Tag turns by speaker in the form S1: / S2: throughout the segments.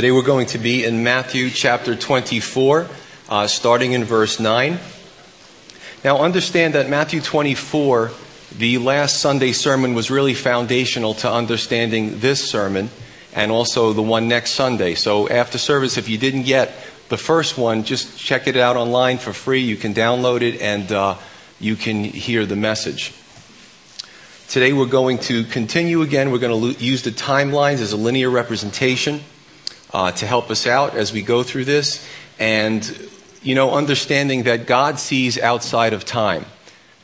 S1: Today we're going to be in Matthew chapter 24, uh, starting in verse 9. Now understand that Matthew 24, the last Sunday sermon, was really foundational to understanding this sermon and also the one next Sunday. So after service, if you didn't get the first one, just check it out online for free. You can download it and uh, you can hear the message. Today we're going to continue again. We're going to use the timelines as a linear representation uh, to help us out as we go through this. And, you know, understanding that God sees outside of time.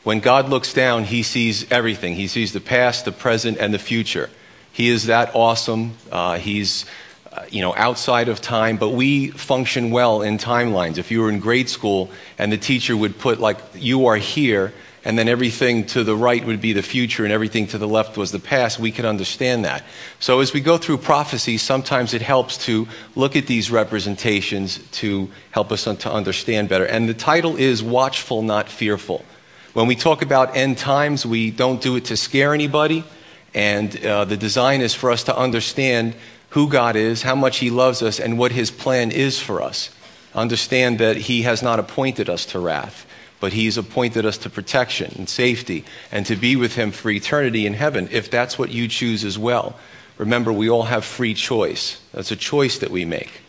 S1: When God looks down, He sees everything. He sees the past, the present, and the future. He is that awesome. Uh, he's, uh, you know, outside of time, but we function well in timelines. If you were in grade school and the teacher would put, like, you are here, and then everything to the right would be the future and everything to the left was the past, we could understand that. So as we go through prophecy, sometimes it helps to look at these representations to help us to understand better. And the title is Watchful, Not Fearful. When we talk about end times, we don't do it to scare anybody. And uh, the design is for us to understand who God is, how much He loves us, and what His plan is for us. Understand that He has not appointed us to wrath but He's appointed us to protection and safety and to be with Him for eternity in heaven, if that's what you choose as well. Remember, we all have free choice. That's a choice that we make.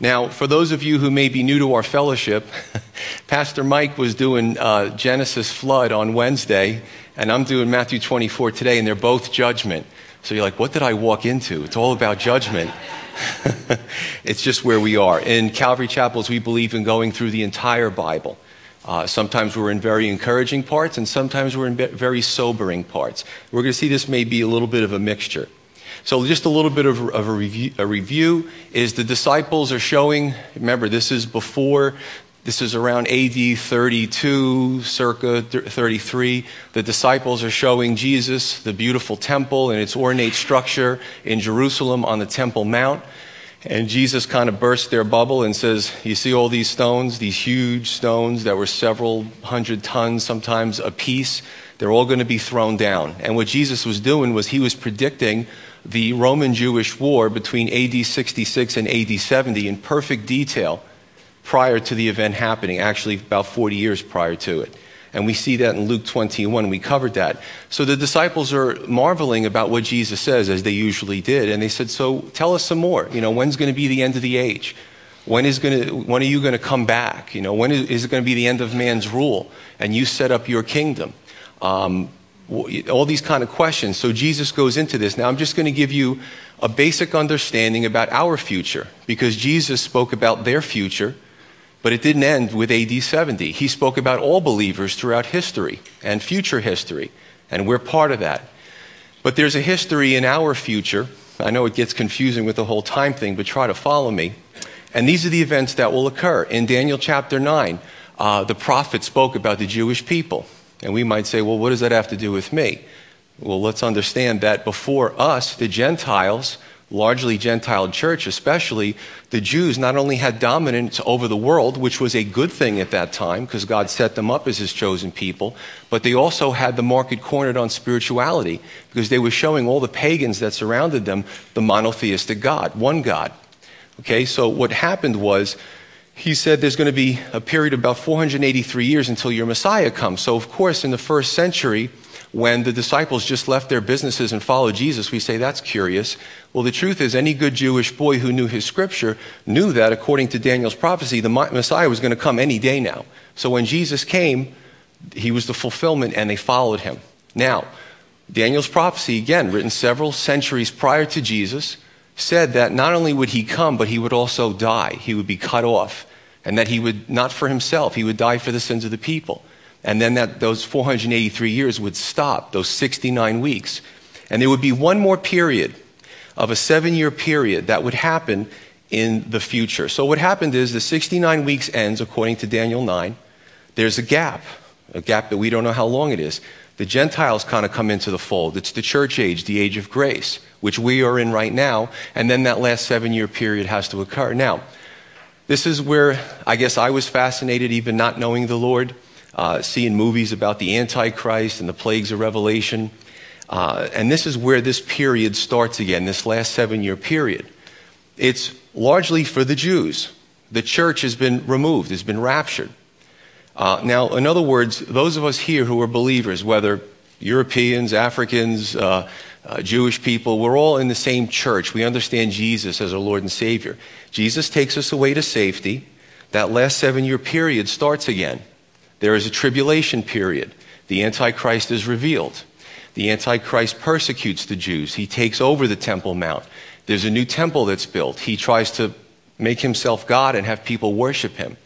S1: Now, for those of you who may be new to our fellowship, Pastor Mike was doing uh, Genesis flood on Wednesday, and I'm doing Matthew 24 today, and they're both judgment. So you're like, what did I walk into? It's all about judgment. it's just where we are. In Calvary Chapels, we believe in going through the entire Bible. Uh, sometimes we're in very encouraging parts, and sometimes we're in very sobering parts. We're going to see this may be a little bit of a mixture. So, just a little bit of, of a, review, a review is the disciples are showing, remember, this is before this is around AD 32, circa 33. The disciples are showing Jesus the beautiful temple and its ornate structure in Jerusalem on the Temple Mount. And Jesus kind of bursts their bubble and says, You see all these stones, these huge stones that were several hundred tons sometimes a piece? They're all going to be thrown down. And what Jesus was doing was he was predicting the Roman Jewish war between AD 66 and AD 70 in perfect detail prior to the event happening, actually, about 40 years prior to it. And we see that in Luke 21. We covered that. So the disciples are marveling about what Jesus says, as they usually did. And they said, So tell us some more. You know, when's going to be the end of the age? When, is going to, when are you going to come back? You know, when is, is it going to be the end of man's rule? And you set up your kingdom. Um, all these kind of questions. So Jesus goes into this. Now, I'm just going to give you a basic understanding about our future because Jesus spoke about their future but it didn't end with AD 70. He spoke about all believers throughout history and future history, and we're part of that. But there's a history in our future. I know it gets confusing with the whole time thing, but try to follow me. And these are the events that will occur. In Daniel chapter 9, uh, the prophet spoke about the Jewish people. And we might say, well, what does that have to do with me? Well, let's understand that before us, the Gentiles, largely Gentile church, especially, the Jews not only had dominance over the world, which was a good thing at that time because God set them up as his chosen people, but they also had the market cornered on spirituality because they were showing all the pagans that surrounded them the monotheistic God, one God. Okay, so what happened was he said there's going to be a period of about 483 years until your Messiah comes. So, of course, in the first century, when the disciples just left their businesses and followed Jesus, we say that's curious. Well, the truth is, any good Jewish boy who knew his scripture knew that, according to Daniel's prophecy, the Messiah was going to come any day now. So when Jesus came, he was the fulfillment, and they followed him. Now, Daniel's prophecy, again, written several centuries prior to Jesus, said that not only would he come, but he would also die. He would be cut off. And that he would, not for himself, he would die for the sins of the people. And then that, those 483 years would stop, those 69 weeks. And there would be one more period of a seven year period that would happen in the future. So what happened is the 69 weeks ends according to Daniel 9. There's a gap, a gap that we don't know how long it is. The Gentiles kind of come into the fold. It's the church age, the age of grace, which we are in right now. And then that last seven year period has to occur. Now, this is where I guess I was fascinated, even not knowing the Lord uh, seeing movies about the Antichrist and the plagues of Revelation. Uh, and this is where this period starts again, this last seven year period. it's largely for the Jews. The church has been removed, has been raptured. Uh, now, in other words, those of us here who are believers, whether Europeans, Africans, uh, uh, Jewish people, we're all in the same church. We understand Jesus as our Lord and Savior. Jesus takes us away to safety. That last seven year period starts again. There is a tribulation period. The Antichrist is revealed. The Antichrist persecutes the Jews. He takes over the Temple Mount. There's a new temple that's built. He tries to make himself God and have people worship him.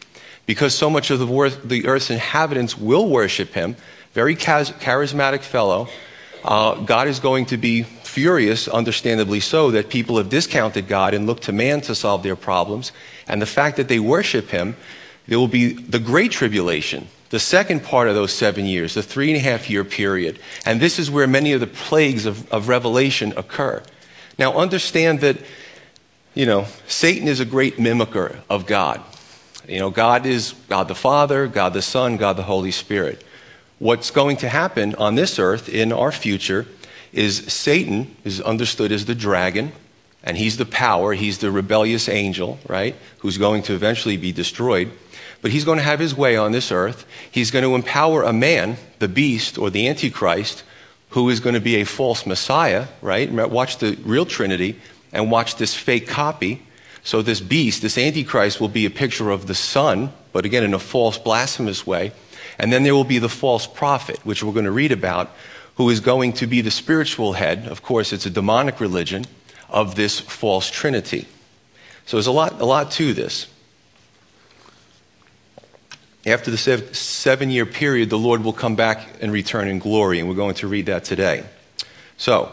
S1: Because so much of the, earth's inhabitants will worship him, very charismatic fellow, uh, God is going to be furious, understandably so, that people have discounted God and looked to man to solve their problems. And the fact that they worship him, there will be the great tribulation, the second part of those seven years, the three and a half year period. And this is where many of the plagues of, of Revelation occur. Now, understand that, you know, Satan is a great mimicker of God. You know, God is God the Father, God the Son, God the Holy Spirit. What's going to happen on this earth in our future is Satan is understood as the dragon, and he's the power, he's the rebellious angel, right, who's going to eventually be destroyed. But he's going to have his way on this earth. He's going to empower a man, the beast or the antichrist, who is going to be a false messiah, right? Watch the real Trinity and watch this fake copy. So this beast, this antichrist, will be a picture of the Son, but again in a false, blasphemous way. And then there will be the false prophet, which we're going to read about, who is going to be the spiritual head. Of course, it's a demonic religion of this false trinity. So there's a lot, a lot to this. After the seven year period, the Lord will come back and return in glory, and we're going to read that today. So,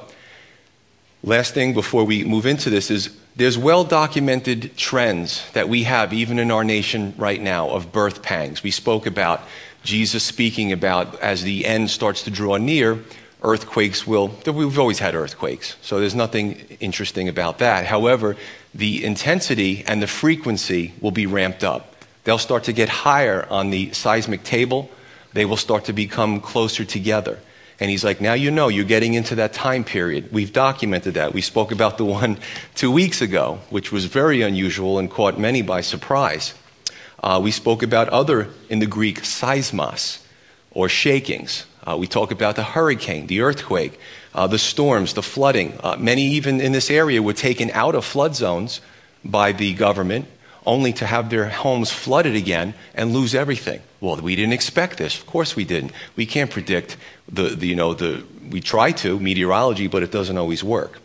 S1: last thing before we move into this is there's well documented trends that we have, even in our nation right now, of birth pangs. We spoke about Jesus speaking about as the end starts to draw near, earthquakes will, we've always had earthquakes, so there's nothing interesting about that. However, the intensity and the frequency will be ramped up. They'll start to get higher on the seismic table, they will start to become closer together. And he's like, now you know, you're getting into that time period. We've documented that. We spoke about the one two weeks ago, which was very unusual and caught many by surprise. Uh, we spoke about other, in the Greek, seismos, or shakings. Uh, we talk about the hurricane, the earthquake, uh, the storms, the flooding. Uh, many, even in this area, were taken out of flood zones by the government only to have their homes flooded again and lose everything. Well, we didn't expect this. Of course we didn't. We can't predict the, the you know, the, we try to, meteorology, but it doesn't always work.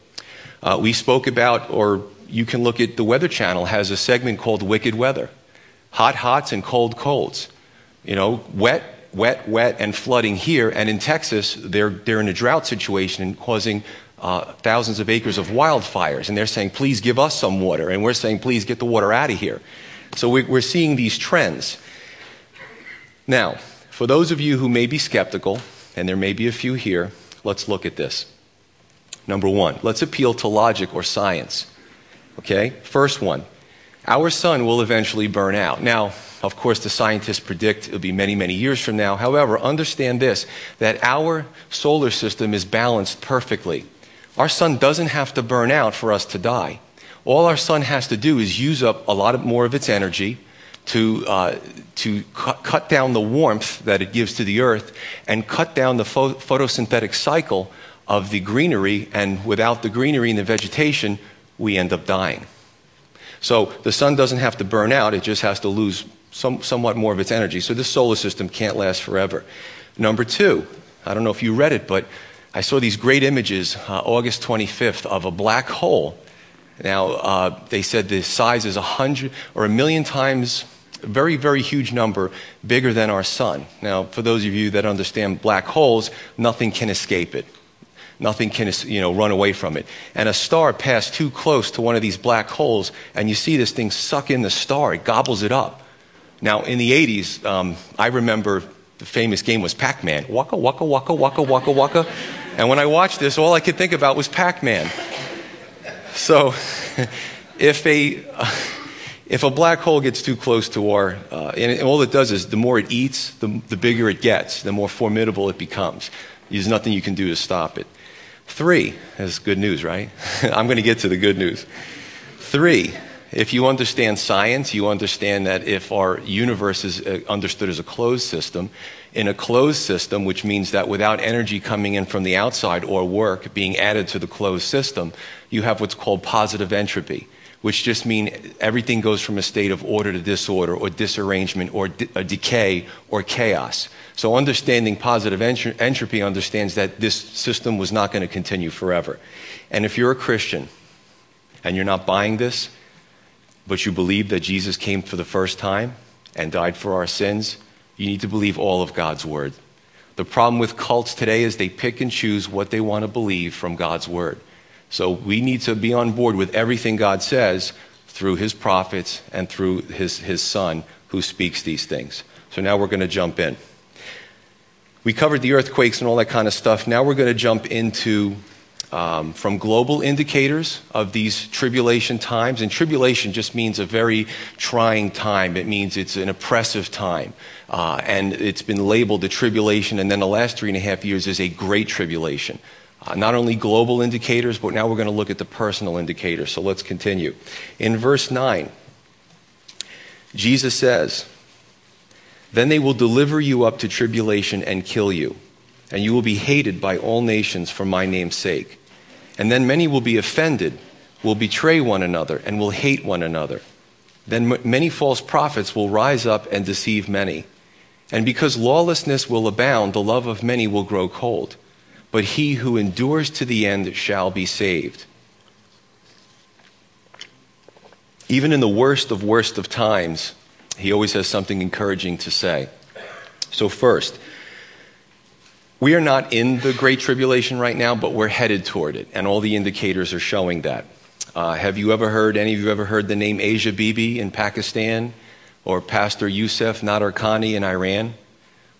S1: Uh, we spoke about, or you can look at the Weather Channel has a segment called Wicked Weather hot hots and cold colds. You know, wet, wet, wet, and flooding here. And in Texas, they're, they're in a drought situation and causing uh, thousands of acres of wildfires. And they're saying, please give us some water. And we're saying, please get the water out of here. So we, we're seeing these trends. Now, for those of you who may be skeptical, and there may be a few here, let's look at this. Number one, let's appeal to logic or science. Okay? First one our sun will eventually burn out. Now, of course, the scientists predict it'll be many, many years from now. However, understand this that our solar system is balanced perfectly. Our sun doesn't have to burn out for us to die. All our sun has to do is use up a lot more of its energy to, uh, to cu- cut down the warmth that it gives to the earth and cut down the pho- photosynthetic cycle of the greenery. And without the greenery and the vegetation, we end up dying. So the sun doesn't have to burn out, it just has to lose some, somewhat more of its energy. So this solar system can't last forever. Number two, I don't know if you read it, but I saw these great images uh, August 25th of a black hole. Now, uh, they said the size is a hundred or a million times, a very, very huge number, bigger than our sun. Now, for those of you that understand black holes, nothing can escape it. Nothing can you know, run away from it. And a star passed too close to one of these black holes, and you see this thing suck in the star. It gobbles it up. Now, in the 80s, um, I remember the famous game was Pac Man. Waka, waka, waka, waka, waka, waka. And when I watched this, all I could think about was Pac Man. So, if a. if a black hole gets too close to our, uh, and all it does is the more it eats, the, the bigger it gets, the more formidable it becomes. There's nothing you can do to stop it. Three is good news, right? I'm going to get to the good news. Three, if you understand science, you understand that if our universe is uh, understood as a closed system, in a closed system, which means that without energy coming in from the outside or work being added to the closed system, you have what's called positive entropy, which just means everything goes from a state of order to disorder or disarrangement or de- decay or chaos. So understanding positive entropy understands that this system was not going to continue forever. And if you're a Christian and you're not buying this, but you believe that Jesus came for the first time and died for our sins, you need to believe all of God's word. The problem with cults today is they pick and choose what they want to believe from God's word. So we need to be on board with everything God says through his prophets and through his, his son who speaks these things. So now we're going to jump in. We covered the earthquakes and all that kind of stuff. Now we're going to jump into um, from global indicators of these tribulation times. And tribulation just means a very trying time, it means it's an oppressive time. Uh, and it's been labeled the tribulation, and then the last three and a half years is a great tribulation. Uh, not only global indicators, but now we're going to look at the personal indicators. So let's continue. In verse 9, Jesus says, Then they will deliver you up to tribulation and kill you, and you will be hated by all nations for my name's sake. And then many will be offended, will betray one another, and will hate one another. Then m- many false prophets will rise up and deceive many. And because lawlessness will abound, the love of many will grow cold. But he who endures to the end shall be saved. Even in the worst of worst of times, he always has something encouraging to say. So, first, we are not in the Great Tribulation right now, but we're headed toward it, and all the indicators are showing that. Uh, have you ever heard, any of you ever heard the name Asia Bibi in Pakistan or Pastor Youssef Nadarkhani in Iran?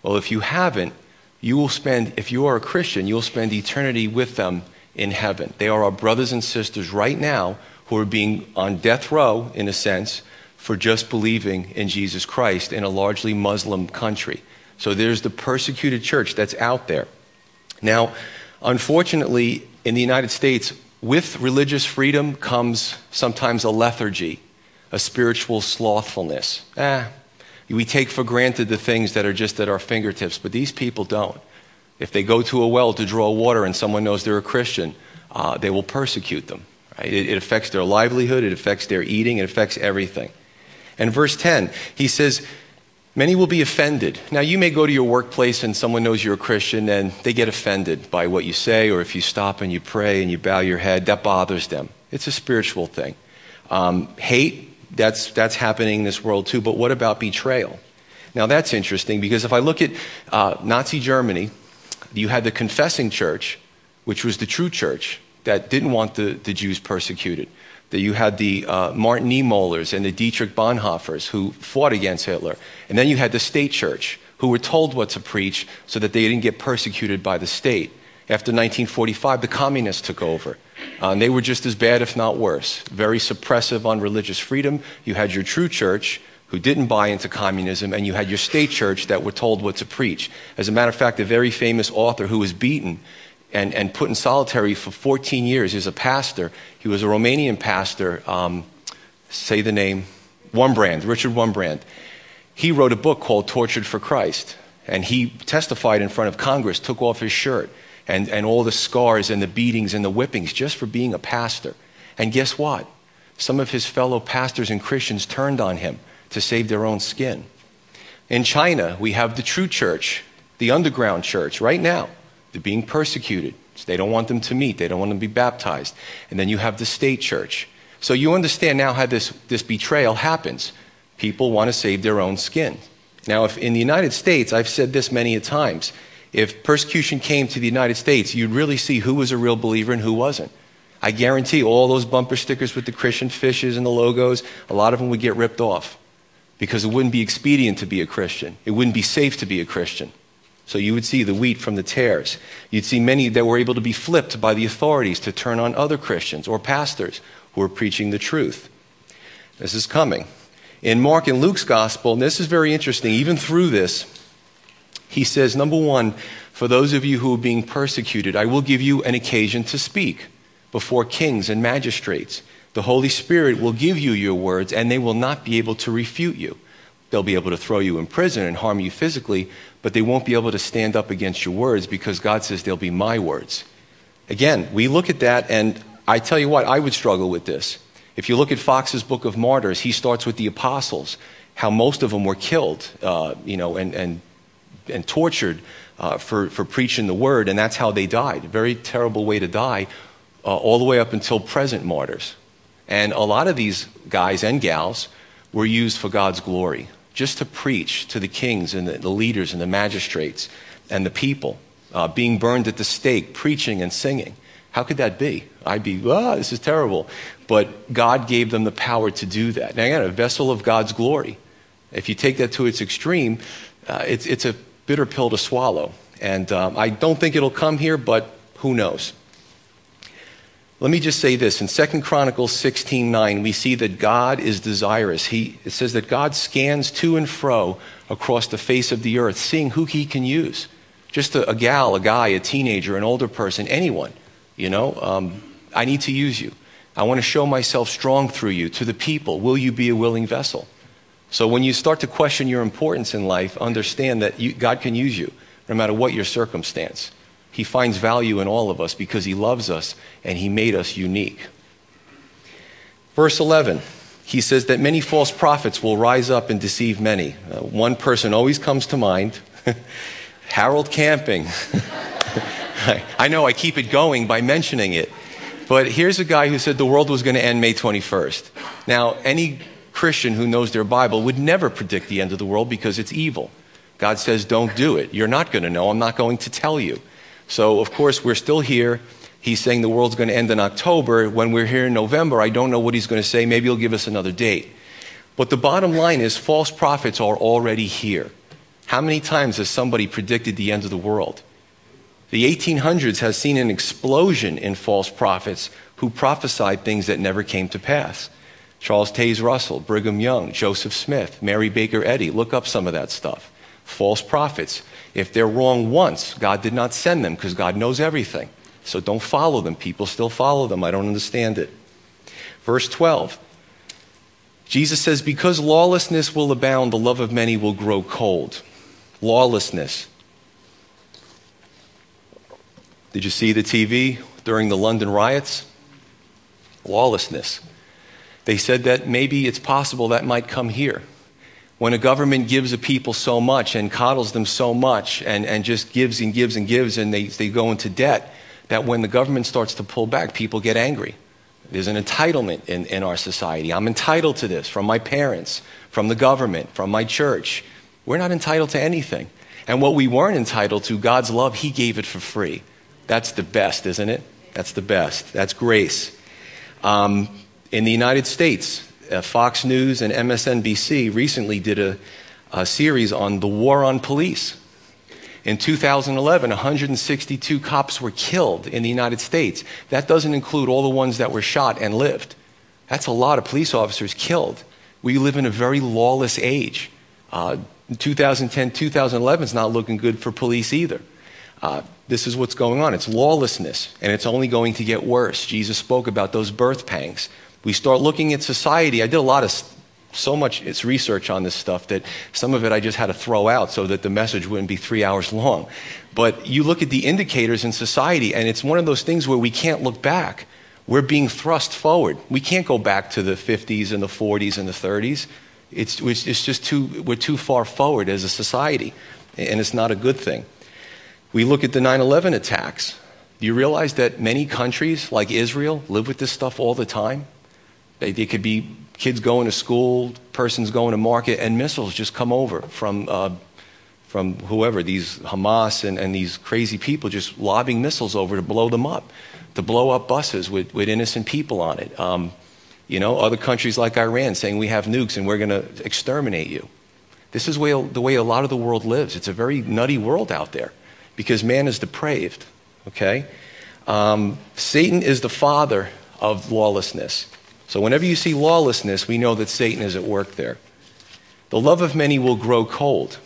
S1: Well, if you haven't, you will spend, if you are a Christian, you'll spend eternity with them in heaven. They are our brothers and sisters right now who are being on death row, in a sense, for just believing in Jesus Christ in a largely Muslim country. So there's the persecuted church that's out there. Now, unfortunately, in the United States, with religious freedom comes sometimes a lethargy, a spiritual slothfulness. Ah, we take for granted the things that are just at our fingertips, but these people don't. If they go to a well to draw water and someone knows they're a Christian, uh, they will persecute them. Right? It, it affects their livelihood, it affects their eating, it affects everything. And verse 10, he says, Many will be offended. Now, you may go to your workplace and someone knows you're a Christian and they get offended by what you say, or if you stop and you pray and you bow your head, that bothers them. It's a spiritual thing. Um, hate, that's, that's happening in this world too, but what about betrayal? Now, that's interesting because if I look at uh, Nazi Germany, you had the confessing church, which was the true church that didn't want the, the Jews persecuted that you had the uh, Martin Niemöllers and the Dietrich Bonhoeffers who fought against Hitler. And then you had the state church who were told what to preach so that they didn't get persecuted by the state. After 1945, the communists took over. Uh, and they were just as bad, if not worse. Very suppressive on religious freedom. You had your true church who didn't buy into communism, and you had your state church that were told what to preach. As a matter of fact, a very famous author who was beaten and, and put in solitary for 14 years. He was a pastor. He was a Romanian pastor. Um, say the name. Wurmbrand, Richard Wurmbrand. He wrote a book called Tortured for Christ. And he testified in front of Congress, took off his shirt, and, and all the scars and the beatings and the whippings just for being a pastor. And guess what? Some of his fellow pastors and Christians turned on him to save their own skin. In China, we have the true church, the underground church, right now. They're being persecuted. So they don't want them to meet. They don't want them to be baptized. And then you have the state church. So you understand now how this, this betrayal happens. People want to save their own skin. Now, if in the United States, I've said this many a times, if persecution came to the United States, you'd really see who was a real believer and who wasn't. I guarantee all those bumper stickers with the Christian fishes and the logos, a lot of them would get ripped off because it wouldn't be expedient to be a Christian. It wouldn't be safe to be a Christian. So you would see the wheat from the tares. You'd see many that were able to be flipped by the authorities to turn on other Christians or pastors who were preaching the truth. This is coming. In Mark and Luke's gospel, and this is very interesting, even through this, he says, number one, for those of you who are being persecuted, I will give you an occasion to speak before kings and magistrates The Holy Spirit will give you your words, and they will not be able to refute you. They'll be able to throw you in prison and harm you physically, but they won't be able to stand up against your words because God says they'll be my words. Again, we look at that, and I tell you what, I would struggle with this. If you look at Fox's Book of Martyrs, he starts with the apostles, how most of them were killed, uh, you know, and, and, and tortured uh, for, for preaching the word, and that's how they died. A very terrible way to die, uh, all the way up until present martyrs. And a lot of these guys and gals were used for God's glory, just to preach to the kings and the, leaders and the magistrates and the people, uh, being burned at the stake, preaching and singing. How could that be? I'd be, ah, this is terrible. But God gave them the power to do that. Now, again, a vessel of God's glory. If you take that to its extreme, uh, it's, it's a bitter pill to swallow. And um, I don't think it'll come here, but who knows? Let me just say this. In 2 Chronicles 16:9, we see that God is desirous. He, it says that God scans to and fro across the face of the earth, seeing who he can use. Just a, a gal, a guy, a teenager, an older person, anyone. You know, um, I need to use you. I want to show myself strong through you to the people. Will you be a willing vessel? So when you start to question your importance in life, understand that you, God can use you no matter what your circumstance. He finds value in all of us because He loves us and He made us unique. Verse 11, he says that many false prophets will rise up and deceive many. Uh, one person always comes to mind Harold Camping. I know I keep it going by mentioning it. But here's a guy who said the world was going to end May 21st. Now, any Christian who knows their Bible would never predict the end of the world because it's evil. God says, don't do it. You're not going to know. I'm not going to tell you. So, of course, we're still here. He's saying the world's going to end in October. When we're here in November, I don't know what he's going to say. Maybe he'll give us another date. But the bottom line is false prophets are already here. How many times has somebody predicted the end of the world? The 1800s has seen an explosion in false prophets who prophesied things that never came to pass. Charles Taze Russell, Brigham Young, Joseph Smith, Mary Baker Eddy. Look up some of that stuff. False prophets. If they're wrong once, God did not send them because God knows everything. So don't follow them. People still follow them. I don't understand it. Verse 12. Jesus says, Because lawlessness will abound, the love of many will grow cold. Lawlessness. Did you see the TV during the London riots? Lawlessness. They said that maybe it's possible that might come here when a government gives a people so much and coddles them so much and, and just gives and gives and gives and they, they go into debt, that when the government starts to pull back, people get angry. There's an entitlement in, in our society. I'm entitled to this from my parents, from the government, from my church. We're not entitled to anything. And what we weren't entitled to, God's love, He gave it for free. That's the best, isn't it? That's the best. That's grace. Um, in the United States, uh, Fox News and MSNBC recently did a, a series on the war on police. In 2011, 162 cops were killed in the United States. That doesn't include all the ones that were shot and lived. That's a lot of police officers killed. We live in a very lawless age. Uh, 2010, 2011 is not looking good for police either. Uh, this is what's going on. It's lawlessness, and it's only going to get worse. Jesus spoke about those birth pangs we start looking at society. I did a lot of so much it's research on this stuff that some of it I just had to throw out so that the message wouldn't be three hours long. But you look at the indicators in society, and it's one of those things where we can't look back. We're being thrust forward. We can't go back to the 50s and the 40s and the 30s. It's, it's just too, we're too far forward as a society, and it's not a good thing. We look at the 9 11 attacks. Do you realize that many countries, like Israel, live with this stuff all the time? They, could be kids going to school, persons going to market, and missiles just come over from, uh, from whoever, these Hamas and, and these crazy people just lobbing missiles over to blow them up, to blow up buses with, with innocent people on it. Um, you know, other countries like Iran saying we have nukes and we're going to exterminate you. This is way, the way a lot of the world lives. It's a very nutty world out there because man is depraved, okay? Um, Satan is the father of lawlessness. So whenever you see lawlessness, we know that Satan is at work there. The love of many will grow cold.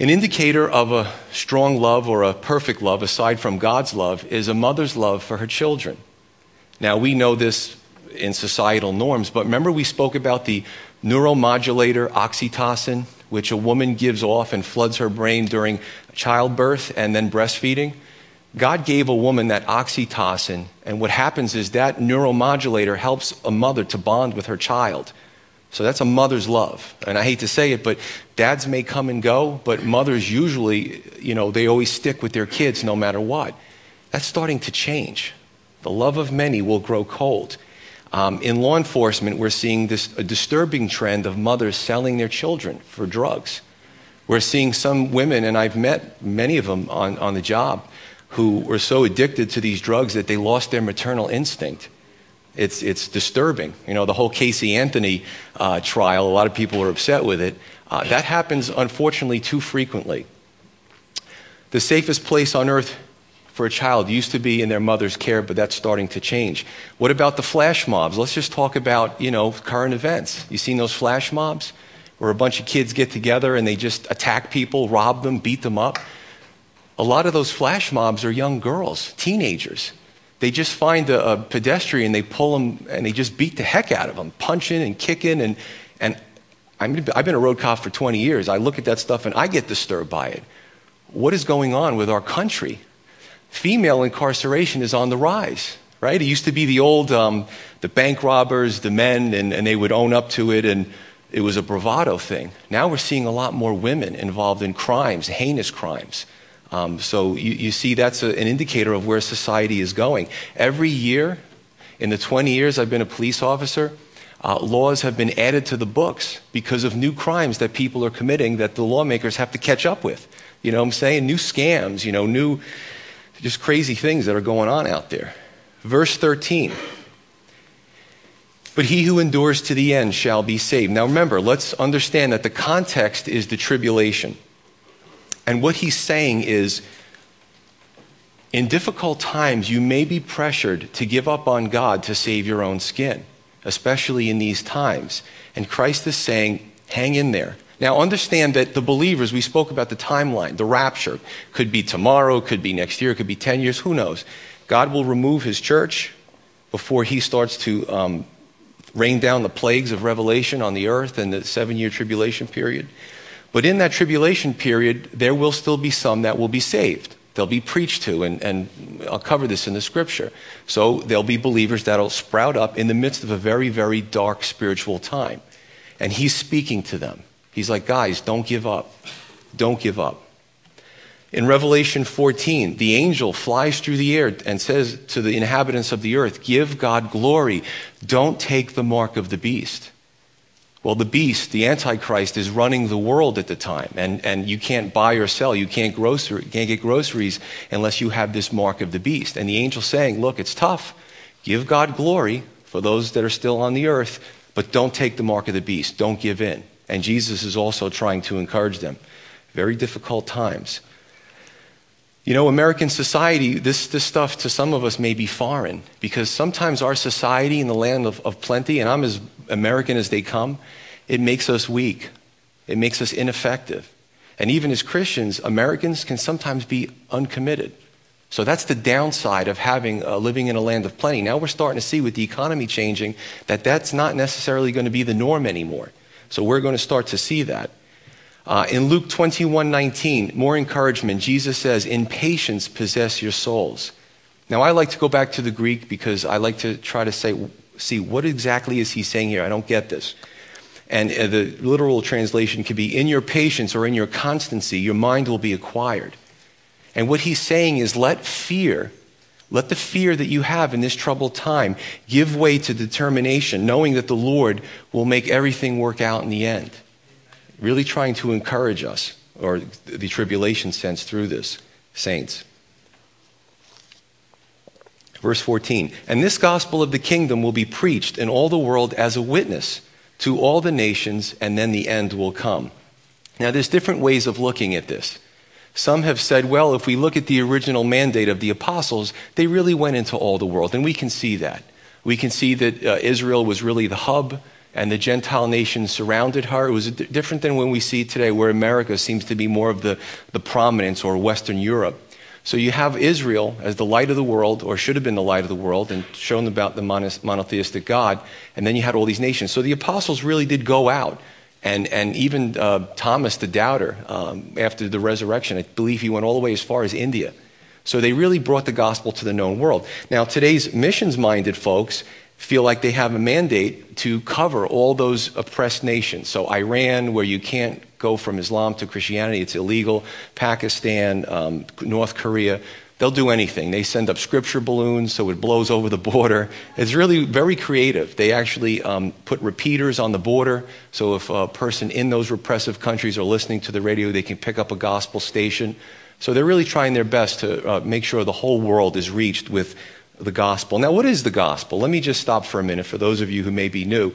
S1: An indicator of a strong love or a perfect love, aside from God's love, is a mother's love for her children. Now, we know this in societal norms, but remember we spoke about the neuromodulator oxytocin, which a woman gives off and floods her brain during childbirth and then breastfeeding? God gave a woman that oxytocin, and what happens is that neuromodulator helps a mother to bond with her child. So that's a mother's love. And I hate to say it, but dads may come and go, but mothers usually, you know, they always stick with their kids no matter what. That's starting to change. The love of many will grow cold. Um, in law enforcement, we're seeing this, a disturbing trend of mothers selling their children for drugs. We're seeing some women, and I've met many of them on, on the job, who were so addicted to these drugs that they lost their maternal instinct. It's, it's disturbing. You know, the whole Casey Anthony uh, trial, a lot of people are upset with it. Uh, that happens, unfortunately, too frequently. The safest place on earth for a child used to be in their mother's care, but that's starting to change. What about the flash mobs? Let's just talk about, you know, current events. You seen those flash mobs? Where a bunch of kids get together and they just attack people, rob them, beat them up. A lot of those flash mobs are young girls, teenagers. They just find a, a pedestrian, they pull them, and they just beat the heck out of them, punching and kicking. And, and I I've been a road cop for 20 years. I look at that stuff and I get disturbed by it. What is going on with our country? Female incarceration is on the rise, right? It used to be the old, um, the bank robbers, the men, and, and they would own up to it, and it was a bravado thing. Now we're seeing a lot more women involved in crimes, heinous crimes. Um, so you, you, see, that's a, an indicator of where society is going. Every year, in the 20 years I've been a police officer, uh, laws have been added to the books because of new crimes that people are committing that the lawmakers have to catch up with. You know what I'm saying? New scams, you know, new, just crazy things that are going on out there. Verse 13. But he who endures to the end shall be saved. Now remember, let's understand that the context is the tribulation. And what he's saying is in difficult times, you may be pressured to give up on God to save your own skin, especially in these times. And Christ is saying, hang in there. Now, understand that the believers, we spoke about the timeline, the rapture, could be tomorrow, could be next year, could be 10 years, who knows? God will remove his church before he starts to um, rain down the plagues of Revelation on the earth and the seven year tribulation period. But in that tribulation period, there will still be some that will be saved. They'll be preached to, and, and I'll cover this in the scripture. So there'll be believers that'll sprout up in the midst of a very, very dark spiritual time. And he's speaking to them. He's like, guys, don't give up. Don't give up. In Revelation 14, the angel flies through the air and says to the inhabitants of the earth, Give God glory. Don't take the mark of the beast. Well, the beast, the Antichrist, is running the world at the time, and, and you can't buy or sell. You can't, grocery, can't get groceries unless you have this mark of the beast. And the angel saying, Look, it's tough. Give God glory for those that are still on the earth, but don't take the mark of the beast. Don't give in. And Jesus is also trying to encourage them. Very difficult times. You know, American society, this, this stuff to some of us may be foreign because sometimes our society in the land of, of plenty, and I'm as American as they come, it makes us weak. It makes us ineffective. And even as Christians, Americans can sometimes be uncommitted. So that's the downside of having uh, living in a land of plenty. Now we're starting to see with the economy changing that that's not necessarily going to be the norm anymore. So we're going to start to see that. Uh, in Luke 21 19, more encouragement. Jesus says, In patience possess your souls. Now, I like to go back to the Greek because I like to try to say, see, what exactly is he saying here? I don't get this. And uh, the literal translation could be, in your patience or in your constancy, your mind will be acquired. And what he's saying is, let fear, let the fear that you have in this troubled time give way to determination, knowing that the Lord will make everything work out in the end. Really trying to encourage us, or the tribulation sense through this, saints. Verse 14, and this gospel of the kingdom will be preached in all the world as a witness to all the nations, and then the end will come. Now, there's different ways of looking at this. Some have said, well, if we look at the original mandate of the apostles, they really went into all the world, and we can see that. We can see that uh, Israel was really the hub, and the Gentile nations surrounded her. It was different than when we see today, where America seems to be more of the, the prominence or Western Europe. So you have Israel as the light of the world, or should have been the light of the world, and shown about the monotheistic God. And then you had all these nations. So the apostles really did go out. And, and even uh, Thomas the doubter, um, after the resurrection, I believe he went all the way as far as India. So they really brought the gospel to the known world. Now, today's missions minded folks feel like they have a mandate to cover all those oppressed nations. So, Iran, where you can't go from Islam to Christianity, it's illegal. Pakistan, um, North Korea, they'll do anything. They send up scripture balloons so it blows over the border. It's really very creative. They actually um, put repeaters on the border so if a person in those repressive countries are listening to the radio, they can pick up a gospel station. So they're really trying their best to uh, make sure the whole world is reached with the gospel. Now, what is the gospel? Let me just stop for a minute for those of you who may be new.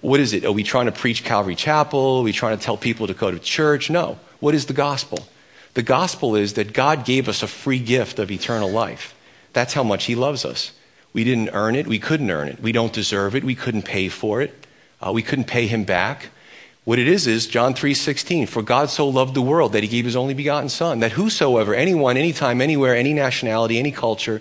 S1: What is it? Are we trying to preach Calvary Chapel? Are we trying to tell people to go to church? No. What is the gospel? The gospel is that God gave us a free gift of eternal life. That's how much He loves us. We didn't earn it. We couldn't earn it. We don't deserve it. We couldn't pay for it. Uh, we couldn't pay Him back. What it is is John 3:16, for God so loved the world that he gave his only begotten son that whosoever anyone anytime anywhere any nationality any culture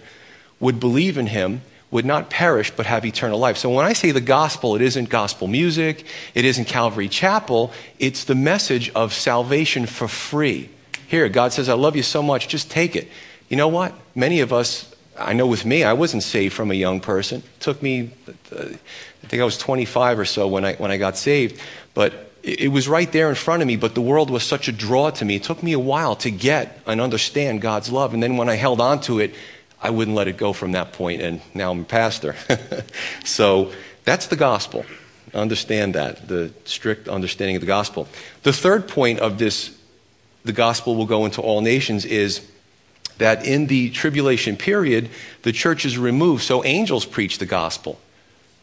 S1: would believe in him would not perish but have eternal life. So when I say the gospel, it isn't gospel music, it isn't Calvary Chapel, it's the message of salvation for free. Here, God says, I love you so much, just take it. You know what? Many of us, I know with me, I wasn't saved from a young person. It took me, I think I was 25 or so when I, when I got saved, but it was right there in front of me, but the world was such a draw to me. It took me a while to get and understand God's love. And then when I held on to it, I wouldn't let it go from that point, and now I'm a pastor. so that's the gospel. Understand that, the strict understanding of the gospel. The third point of this, the gospel will go into all nations, is that in the tribulation period, the church is removed, so angels preach the gospel.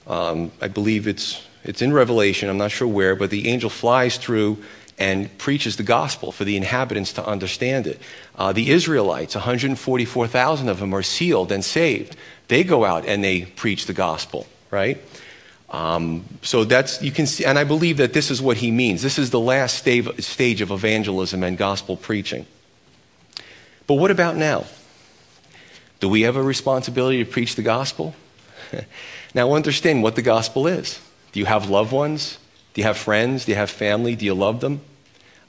S1: Um, I believe it's, it's in Revelation, I'm not sure where, but the angel flies through and preaches the gospel for the inhabitants to understand it. Uh, the Israelites, 144,000 of them are sealed and saved. They go out and they preach the gospel, right? Um, so that's, you can see, and I believe that this is what he means. This is the last stage of evangelism and gospel preaching. But what about now? Do we have a responsibility to preach the gospel? now, understand what the gospel is. Do you have loved ones? Do you have friends? Do you have family? Do you love them?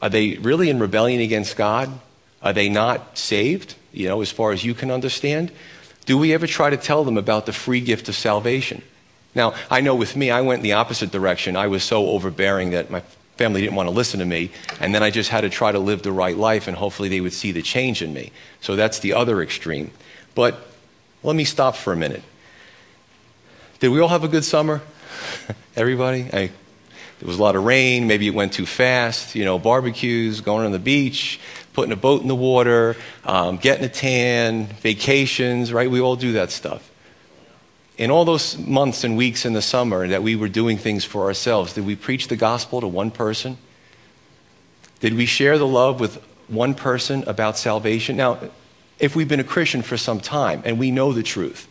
S1: Are they really in rebellion against God? Are they not saved, you know, as far as you can understand? Do we ever try to tell them about the free gift of salvation? Now, I know with me, I went in the opposite direction. I was so overbearing that my family didn't want to listen to me, and then I just had to try to live the right life, and hopefully they would see the change in me. So that's the other extreme. But let me stop for a minute. Did we all have a good summer? Everybody? I there was a lot of rain, maybe it went too fast, you know, barbecues, going on the beach, putting a boat in the water, um, getting a tan, vacations, right? We all do that stuff. In all those months and weeks in the summer that we were doing things for ourselves, did we preach the gospel to one person? Did we share the love with one person about salvation? Now, if we've been a Christian for some time and we know the truth,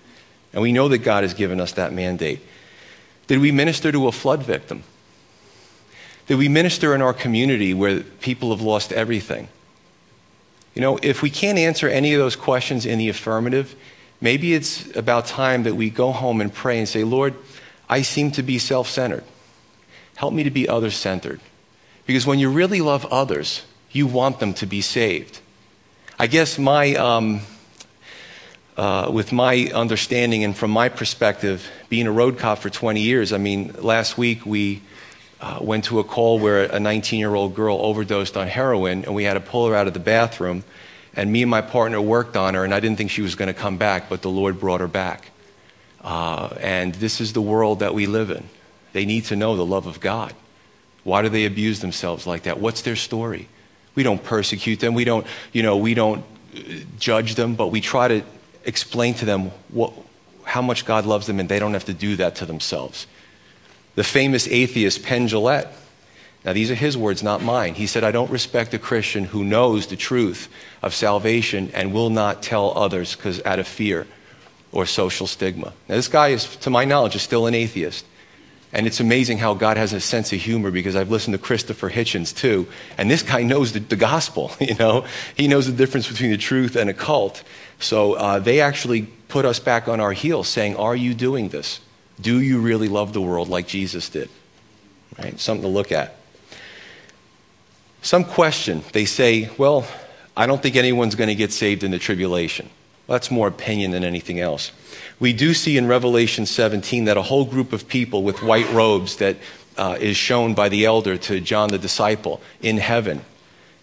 S1: and we know that God has given us that mandate, did we minister to a flood victim? That we minister in our community where people have lost everything? You know, if we can't answer any of those questions in the affirmative, maybe it's about time that we go home and pray and say, Lord, I seem to be self centered. Help me to be other centered. Because when you really love others, you want them to be saved. I guess my, um, uh, with my understanding and from my perspective, being a road cop for 20 years, I mean, last week we uh, went to a call where a 19 year old girl overdosed on heroin, and we had to pull her out of the bathroom. And me and my partner worked on her, and I didn't think she was going to come back, but the Lord brought her back. Uh, and this is the world that we live in. They need to know the love of God. Why do they abuse themselves like that? What's their story? We don't persecute them. We don't, you know, we don't uh, judge them, but we try to explain to them what, how much God loves them, and they don't have to do that to themselves. The famous atheist Penn. Now, these are his words, not mine. He said, I don't respect a Christian who knows the truth of salvation and will not tell others because out of fear or social stigma. Now, this guy is, to my knowledge, is still an atheist. And it's amazing how God has a sense of humor because I've listened to Christopher Hitchens too. And this guy knows the, the gospel, you know? He knows the difference between the truth and a cult. So uh, they actually put us back on our heels saying, Are you doing this? Do you really love the world like Jesus did? Right? Something to look at. Some question. They say, Well, I don't think anyone's going to get saved in the tribulation. Well, that's more opinion than anything else. We do see in Revelation 17 that a whole group of people with white robes that uh, is shown by the elder to John the disciple in heaven.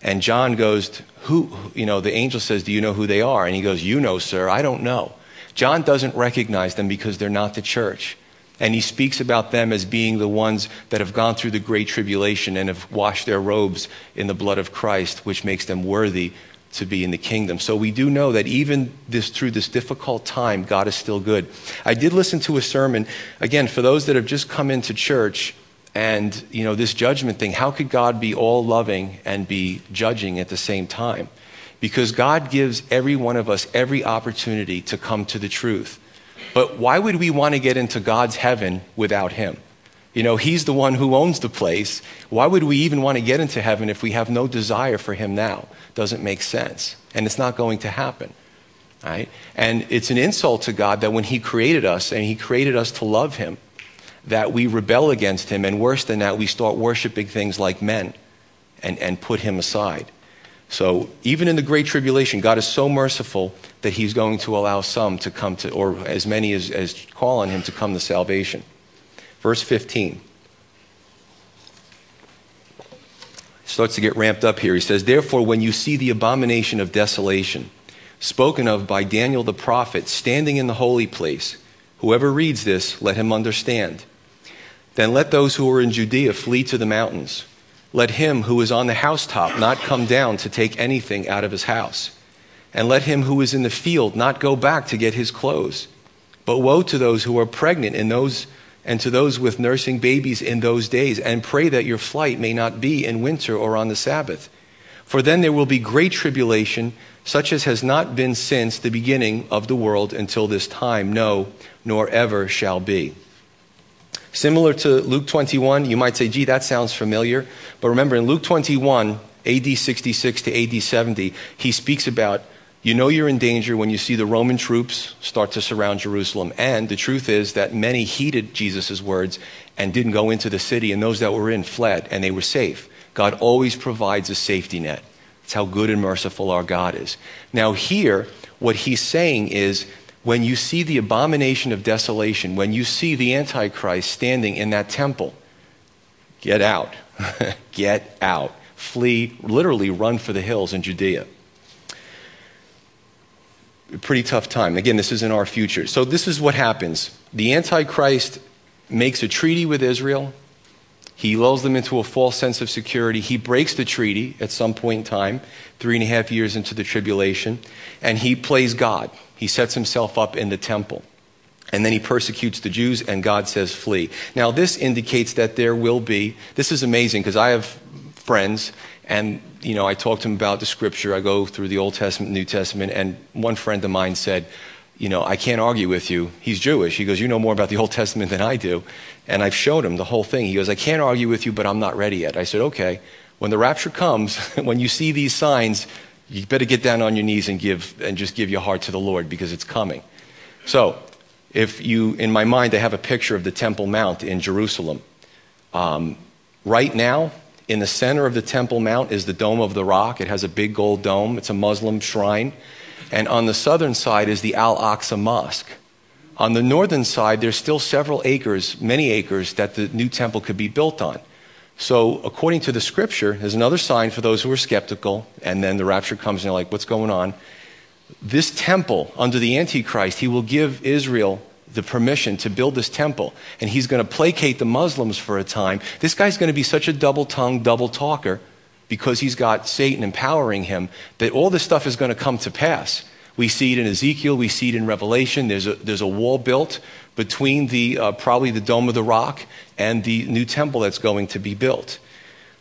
S1: And John goes, Who, you know, the angel says, Do you know who they are? And he goes, You know, sir, I don't know. John doesn't recognize them because they're not the church. And he speaks about them as being the ones that have gone through the great tribulation and have washed their robes in the blood of Christ, which makes them worthy to be in the kingdom. So we do know that even this, through this difficult time, God is still good. I did listen to a sermon, again, for those that have just come into church and, you know, this judgment thing. How could God be all loving and be judging at the same time? Because God gives every one of us every opportunity to come to the truth. But why would we want to get into God's heaven without Him? You know, He's the one who owns the place. Why would we even want to get into heaven if we have no desire for Him now? Doesn't make sense. And it's not going to happen. Right? And it's an insult to God that when He created us and He created us to love Him, that we rebel against Him, and worse than that, we start worshiping things like men and, and put Him aside. So even in the Great Tribulation, God is so merciful that He's going to allow some to come to, or as many as, as call on Him to come to salvation. Verse 15. Starts to get ramped up here. He says, Therefore, when you see the abomination of desolation, spoken of by Daniel the prophet, standing in the holy place, whoever reads this, let him understand. Then let those who are in Judea flee to the mountains. Let him who is on the housetop not come down to take anything out of his house. And let him who is in the field not go back to get his clothes. But woe to those who are pregnant in those and to those with nursing babies in those days, and pray that your flight may not be in winter or on the Sabbath. For then there will be great tribulation, such as has not been since the beginning of the world until this time, no, nor ever shall be. Similar to Luke 21, you might say, gee, that sounds familiar. But remember, in Luke 21, AD 66 to AD 70, he speaks about you know you're in danger when you see the Roman troops start to surround Jerusalem. And the truth is that many heeded Jesus' words and didn't go into the city, and those that were in fled, and they were safe. God always provides a safety net. It's how good and merciful our God is. Now, here, what he's saying is when you see the abomination of desolation, when you see the Antichrist standing in that temple, get out. get out. Flee, literally run for the hills in Judea. A pretty tough time. Again, this is in our future. So, this is what happens the Antichrist makes a treaty with Israel. He lulls them into a false sense of security. He breaks the treaty at some point in time, three and a half years into the tribulation, and he plays God. He sets himself up in the temple. And then he persecutes the Jews, and God says, flee. Now, this indicates that there will be, this is amazing because I have friends, and, you know, I talk to them about the scripture. I go through the Old Testament, New Testament, and one friend of mine said, you know, I can't argue with you. He's Jewish. He goes, You know more about the Old Testament than I do. And I've showed him the whole thing. He goes, I can't argue with you, but I'm not ready yet. I said, Okay. When the rapture comes, when you see these signs, you better get down on your knees and give and just give your heart to the Lord because it's coming. So, if you, in my mind, I have a picture of the Temple Mount in Jerusalem. Um, right now, in the center of the Temple Mount is the Dome of the Rock. It has a big gold dome. It's a Muslim shrine. And on the southern side is the Al Aqsa Mosque. On the northern side, there's still several acres, many acres, that the new temple could be built on. So, according to the scripture, there's another sign for those who are skeptical, and then the rapture comes and they're like, what's going on? This temple, under the Antichrist, he will give Israel the permission to build this temple, and he's going to placate the Muslims for a time. This guy's going to be such a double tongued, double talker because he's got Satan empowering him that all this stuff is going to come to pass. We see it in Ezekiel, we see it in Revelation. There's a, there's a wall built between the, uh, probably the Dome of the Rock and the new temple that's going to be built.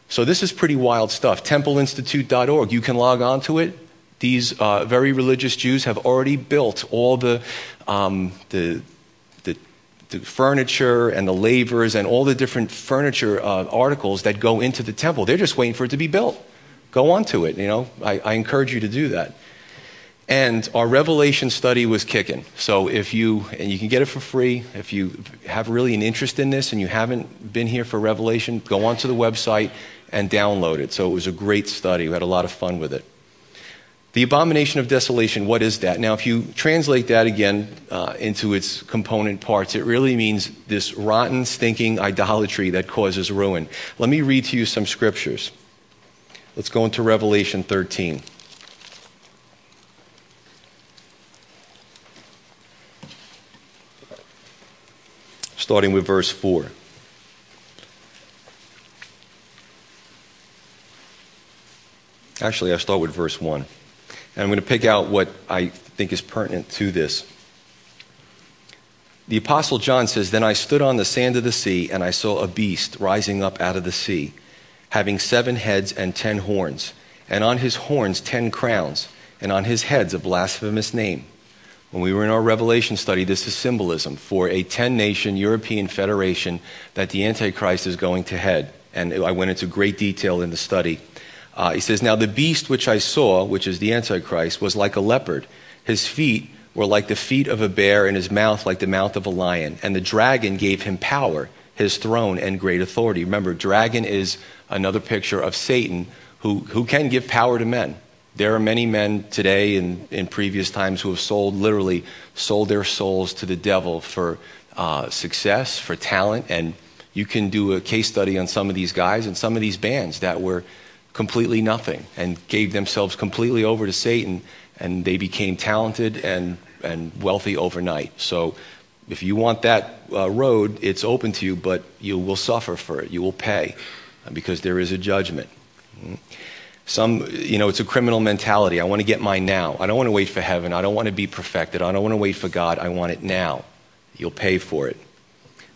S1: So this is pretty wild stuff. Templeinstitute.org, you can log on to it. These uh, very religious Jews have already built all the, um, the, the the furniture and the lavers and all the different furniture uh, articles that go into the temple. They're just waiting for it to be built. Go on to it, you know. I, I encourage you to do that. And our Revelation study was kicking. So if you, and you can get it for free, if you have really an interest in this and you haven't been here for Revelation, go onto the website and download it. So it was a great study. We had a lot of fun with it. The abomination of desolation, what is that? Now, if you translate that again uh, into its component parts, it really means this rotten, stinking idolatry that causes ruin. Let me read to you some scriptures. Let's go into Revelation 13. Starting with verse 4. Actually, I'll start with verse 1. And I'm going to pick out what I think is pertinent to this. The Apostle John says, Then I stood on the sand of the sea, and I saw a beast rising up out of the sea, having seven heads and ten horns, and on his horns ten crowns, and on his heads a blasphemous name. When we were in our Revelation study, this is symbolism for a 10 nation European federation that the Antichrist is going to head. And I went into great detail in the study. Uh, he says, Now the beast which I saw, which is the Antichrist, was like a leopard. His feet were like the feet of a bear, and his mouth like the mouth of a lion. And the dragon gave him power, his throne, and great authority. Remember, dragon is another picture of Satan who, who can give power to men. There are many men today and in previous times who have sold, literally, sold their souls to the devil for uh, success, for talent. And you can do a case study on some of these guys and some of these bands that were completely nothing and gave themselves completely over to Satan, and they became talented and, and wealthy overnight. So, if you want that uh, road, it's open to you, but you will suffer for it. You will pay because there is a judgment. Mm-hmm. Some, you know, it's a criminal mentality. I want to get mine now. I don't want to wait for heaven. I don't want to be perfected. I don't want to wait for God. I want it now. You'll pay for it.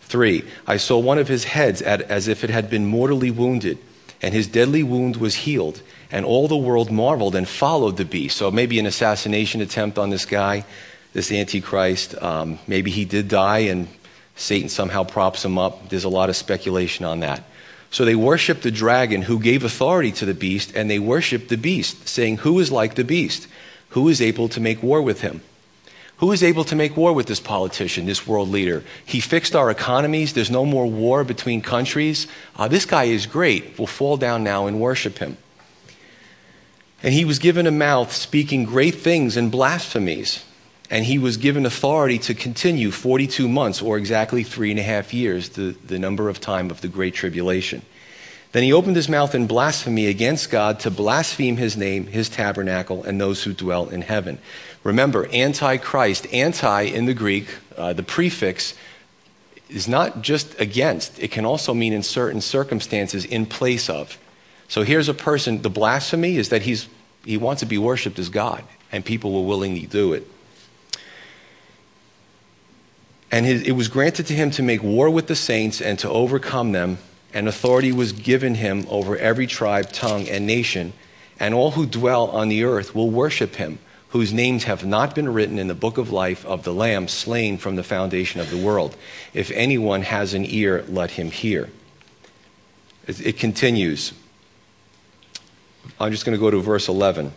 S1: Three, I saw one of his heads as if it had been mortally wounded and his deadly wound was healed. And all the world marveled and followed the beast. So maybe an assassination attempt on this guy, this Antichrist. Um, maybe he did die and Satan somehow props him up. There's a lot of speculation on that. So they worshiped the dragon who gave authority to the beast, and they worshiped the beast, saying, Who is like the beast? Who is able to make war with him? Who is able to make war with this politician, this world leader? He fixed our economies. There's no more war between countries. Uh, this guy is great. We'll fall down now and worship him. And he was given a mouth speaking great things and blasphemies. And he was given authority to continue 42 months, or exactly three and a half years, the, the number of time of the Great Tribulation. Then he opened his mouth in blasphemy against God to blaspheme his name, his tabernacle, and those who dwell in heaven. Remember, antichrist, anti in the Greek, uh, the prefix is not just against, it can also mean in certain circumstances in place of. So here's a person, the blasphemy is that he's, he wants to be worshiped as God, and people will willingly do it. And his, it was granted to him to make war with the saints and to overcome them, and authority was given him over every tribe, tongue, and nation, and all who dwell on the earth will worship him whose names have not been written in the book of life of the Lamb slain from the foundation of the world. If anyone has an ear, let him hear. It continues. I'm just going to go to verse 11.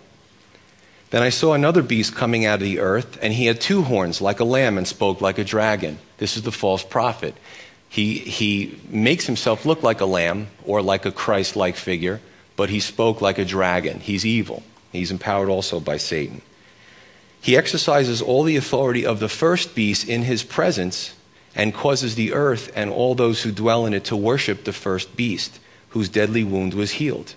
S1: Then I saw another beast coming out of the earth, and he had two horns like a lamb and spoke like a dragon. This is the false prophet. He, he makes himself look like a lamb or like a Christ like figure, but he spoke like a dragon. He's evil. He's empowered also by Satan. He exercises all the authority of the first beast in his presence and causes the earth and all those who dwell in it to worship the first beast, whose deadly wound was healed.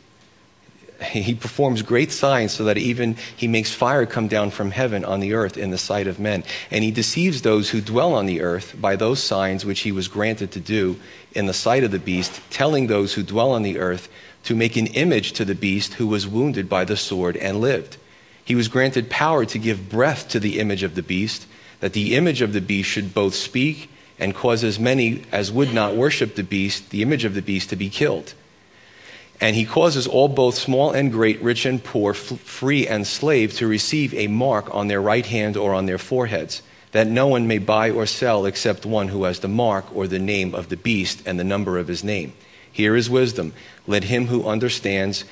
S1: He performs great signs so that even he makes fire come down from heaven on the earth in the sight of men. And he deceives those who dwell on the earth by those signs which he was granted to do in the sight of the beast, telling those who dwell on the earth to make an image to the beast who was wounded by the sword and lived. He was granted power to give breath to the image of the beast, that the image of the beast should both speak and cause as many as would not worship the beast, the image of the beast, to be killed. And he causes all, both small and great, rich and poor, free and slave, to receive a mark on their right hand or on their foreheads. that no one may buy or sell except one who has the mark or the name of the beast and the number of his name. Here is wisdom. Let him who understands,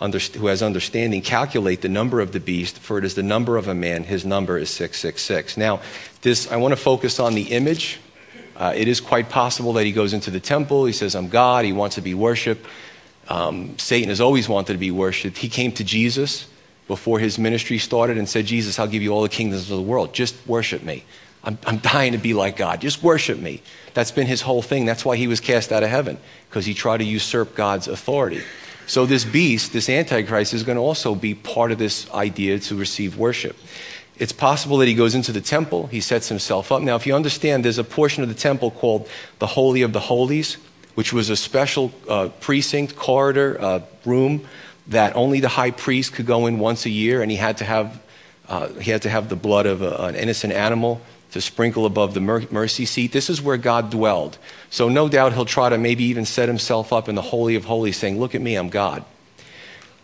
S1: under, who has understanding, calculate the number of the beast, for it is the number of a man. His number is 666. Now, this, I want to focus on the image. Uh, it is quite possible that he goes into the temple. He says, I'm God. He wants to be worshiped. Um, Satan has always wanted to be worshiped. He came to Jesus before his ministry started and said, Jesus, I'll give you all the kingdoms of the world. Just worship me. I'm, I'm dying to be like God. Just worship me. That's been his whole thing. That's why he was cast out of heaven, because he tried to usurp God's authority. So, this beast, this Antichrist, is going to also be part of this idea to receive worship. It's possible that he goes into the temple, he sets himself up. Now, if you understand, there's a portion of the temple called the Holy of the Holies, which was a special uh, precinct, corridor, uh, room that only the high priest could go in once a year, and he had to have, uh, he had, to have the blood of a, an innocent animal to sprinkle above the mercy seat. This is where God dwelled. So, no doubt he'll try to maybe even set himself up in the Holy of Holies, saying, Look at me, I'm God.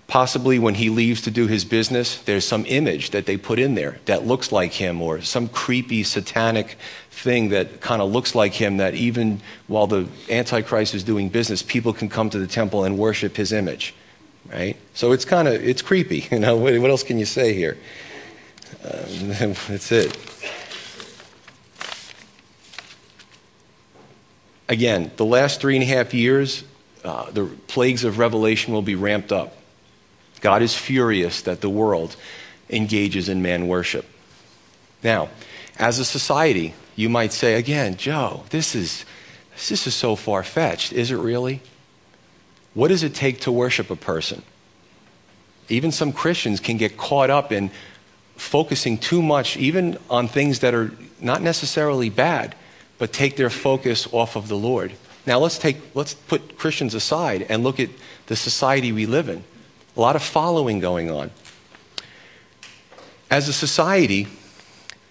S1: Possibly when he leaves to do his business, there's some image that they put in there that looks like him, or some creepy satanic thing that kind of looks like him, that even while the Antichrist is doing business, people can come to the temple and worship his image right? So it's kind of it's creepy. You know, what, else can you say here? Um, that's it. Again, the last three and a half years, uh, the plagues of Revelation will be ramped up. God is furious that the world engages in man worship. Now, as a society, you might say again, Joe, this is this is so far fetched. Is it really? What does it take to worship a person? Even some Christians can get caught up in focusing too much, even on things that are not necessarily bad, but take their focus off of the Lord. Now let's take let's put Christians aside and look at the society we live in. A lot of following going on. As a society,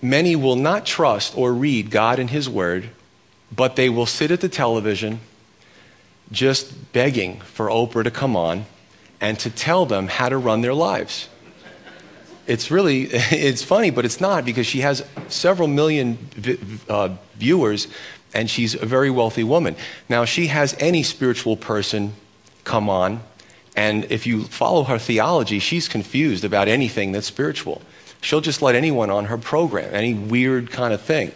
S1: many will not trust or read God and His Word, but they will sit at the television just begging for Oprah to come on and to tell them how to run their lives. It's really, it's funny, but it's not because she has several million uh, viewers and she's a very wealthy woman. Now, she has any spiritual person come on, and if you follow her theology, she's confused about anything that's spiritual. She'll just let anyone on her program, any weird kind of thing.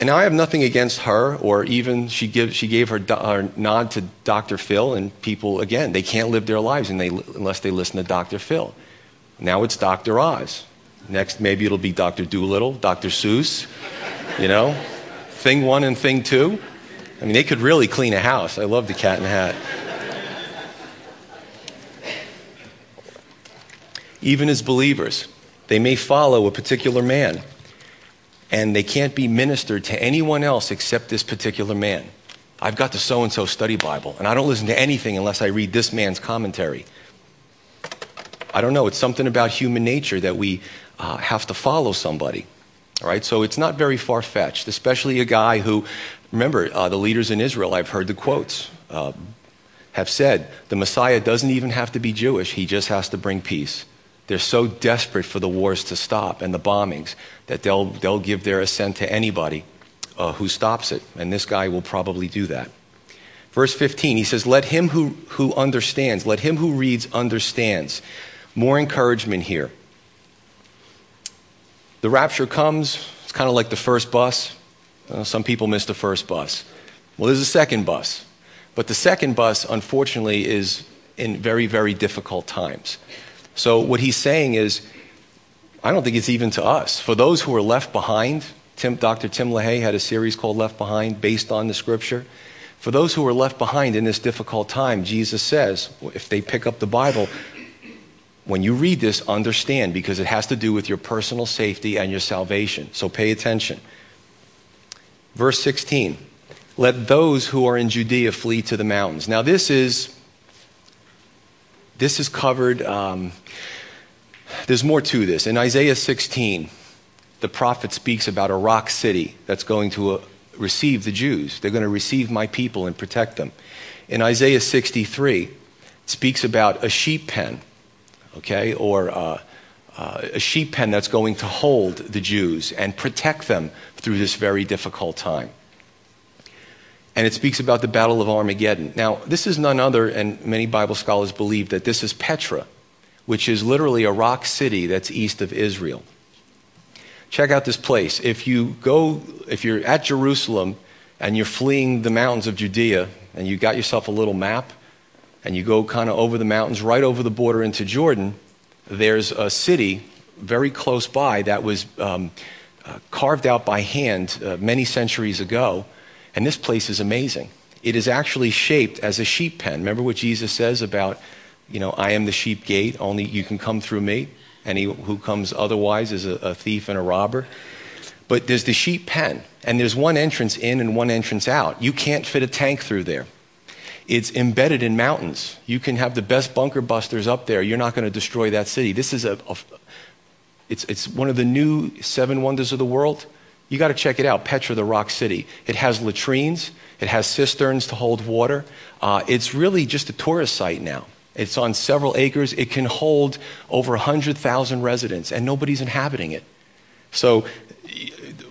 S1: And I have nothing against her, or even she, give, she gave her, do, her, nod to Dr. Phil, and people, again, they can't live their lives they, unless they listen to Dr. Phil. Now it's Dr. Oz. Next, maybe it'll be Dr. Dolittle, Dr. Seuss, you know, thing one and thing two. I mean, they could really clean a house. I love the cat in the hat. Even as believers, they may follow a particular man and they can't be ministered to anyone else except this particular man. I've got the so and so study Bible, and I don't listen to anything unless I read this man's commentary. I don't know, it's something about human nature that we uh, have to follow somebody. All right, so it's not very far fetched, especially a guy who, remember, uh, the leaders in Israel, I've heard the quotes, uh, have said the Messiah doesn't even have to be Jewish, he just has to bring peace. They're so desperate for the wars to stop and the bombings that they'll, they'll give their assent to anybody uh, who stops it. And this guy will probably do that. Verse 15, he says, Let him who, who understands, let him who reads understands. More encouragement here. The rapture comes, it's kind of like the first bus. Uh, some people miss the first bus. Well, there's a second bus. But the second bus, unfortunately, is in very, very difficult times. So, what he's saying is, I don't think it's even to us. For those who are left behind, Tim, Dr. Tim LaHaye had a series called Left Behind based on the scripture. For those who are left behind in this difficult time, Jesus says, if they pick up the Bible, when you read this, understand because it has to do with your personal safety and your salvation. So pay attention. Verse 16 Let those who are in Judea flee to the mountains. Now, this is this is covered, um, there's more to this. In Isaiah 16, the prophet speaks about a rock city that's going to uh, receive the Jews. They're going to receive my people and protect them. In Isaiah 63, it speaks about a sheep pen, okay, or uh, uh, a sheep pen that's going to hold the Jews and protect them through this very difficult time. And it speaks about the Battle of Armageddon. Now, this is none other, and many Bible scholars believe that this is Petra, which is literally a rock city that's east of Israel. Check out this place. If you go, if you're at Jerusalem and you're fleeing the mountains of Judea and you got yourself a little map and you go kind of over the mountains, right over the border into Jordan, there's a city very close by that was um, uh, carved out by hand uh, many centuries ago. And this place is amazing. It is actually shaped as a sheep pen. Remember what Jesus says about, you know, I am the sheep gate, only you can come through me. Any who comes otherwise is a, a thief and a robber. But there's the sheep pen, and there's one entrance in and one entrance out. You can't fit a tank through there. It's embedded in mountains. You can have the best bunker busters up there. You're not going to destroy that city. This is a, a it's, it's one of the new seven wonders of the world. You got to check it out, Petra, the rock city. It has latrines. It has cisterns to hold water. Uh, it's really just a tourist site now. It's on several acres. It can hold over 100,000 residents, and nobody's inhabiting it. So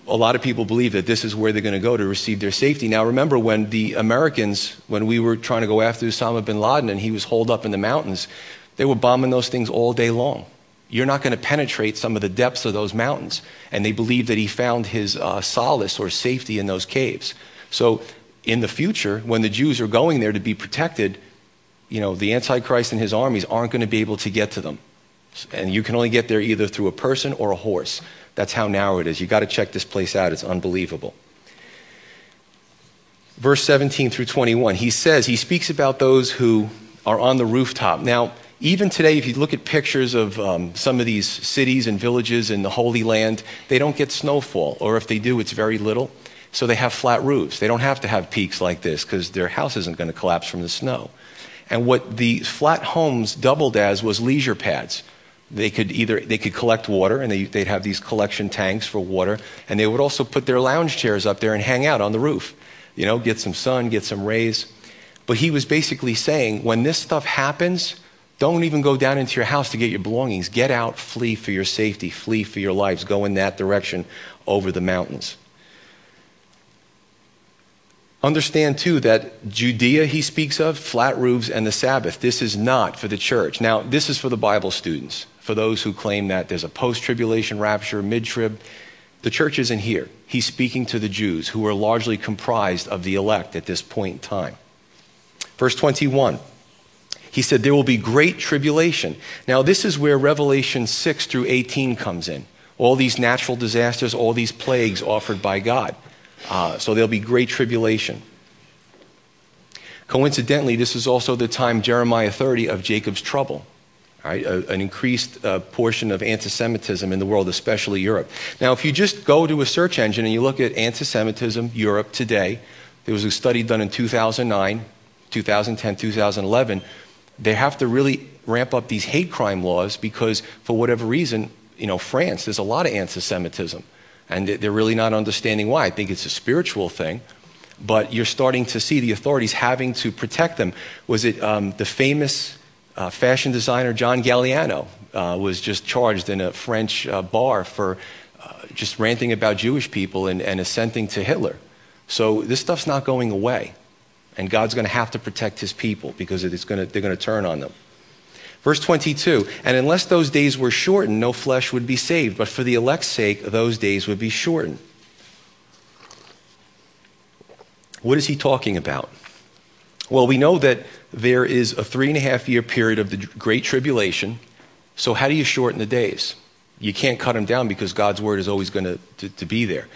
S1: a lot of people believe that this is where they're going to go to receive their safety. Now, remember when the Americans, when we were trying to go after Osama bin Laden and he was holed up in the mountains, they were bombing those things all day long. You're not going to penetrate some of the depths of those mountains. And they believe that he found his uh, solace or safety in those caves. So, in the future, when the Jews are going there to be protected, you know, the Antichrist and his armies aren't going to be able to get to them. And you can only get there either through a person or a horse. That's how narrow it is. You've got to check this place out. It's unbelievable. Verse 17 through 21, he says, he speaks about those who are on the rooftop. Now, even today, if you look at pictures of um, some of these cities and villages in the Holy Land, they don't get snowfall, or if they do, it's very little. So they have flat roofs. They don't have to have peaks like this because their house isn't going to collapse from the snow. And what the flat homes doubled as was leisure pads. They could either they could collect water, and they, they'd have these collection tanks for water, and they would also put their lounge chairs up there and hang out on the roof. You know, get some sun, get some rays. But he was basically saying, when this stuff happens, don't even go down into your house to get your belongings. Get out, flee for your safety, flee for your lives. Go in that direction over the mountains. Understand too that Judea he speaks of, flat roofs, and the Sabbath. This is not for the church. Now, this is for the Bible students for those who claim that there's a post tribulation rapture, mid trib. The church isn't here. He's speaking to the Jews who are largely comprised of the elect at this point in time. Verse 21. He said, There will be great tribulation. Now, this is where Revelation 6 through 18 comes in. All these natural disasters, all these plagues offered by God. Uh, so there'll be great tribulation. Coincidentally, this is also the time, Jeremiah 30, of Jacob's trouble right? A, an increased uh, portion of anti Semitism in the world, especially Europe. Now, if you just go to a search engine and you look at anti Semitism, Europe today, there was a study done in 2009, 2010, 2011. They have to really ramp up these hate crime laws because, for whatever reason, you know, France, there's a lot of anti Semitism. And they're really not understanding why. I think it's a spiritual thing but you're starting to see the authorities having to protect them. Was it um, the famous uh, fashion designer John Galliano uh, was just charged in a French uh, bar for uh, just ranting about Jewish people and, and assenting to Hitler. So this stuff's not going away. And God's going to have to protect his people because to, they're going to turn on them. Verse 22 And unless those days were shortened, no flesh would be saved. But for the elect's sake, those days would be shortened. What is he talking about? Well, we know that there is a three and a half year period of the Great Tribulation. So, how do you shorten the days? You can't cut them down because God's word is always going to, to be there.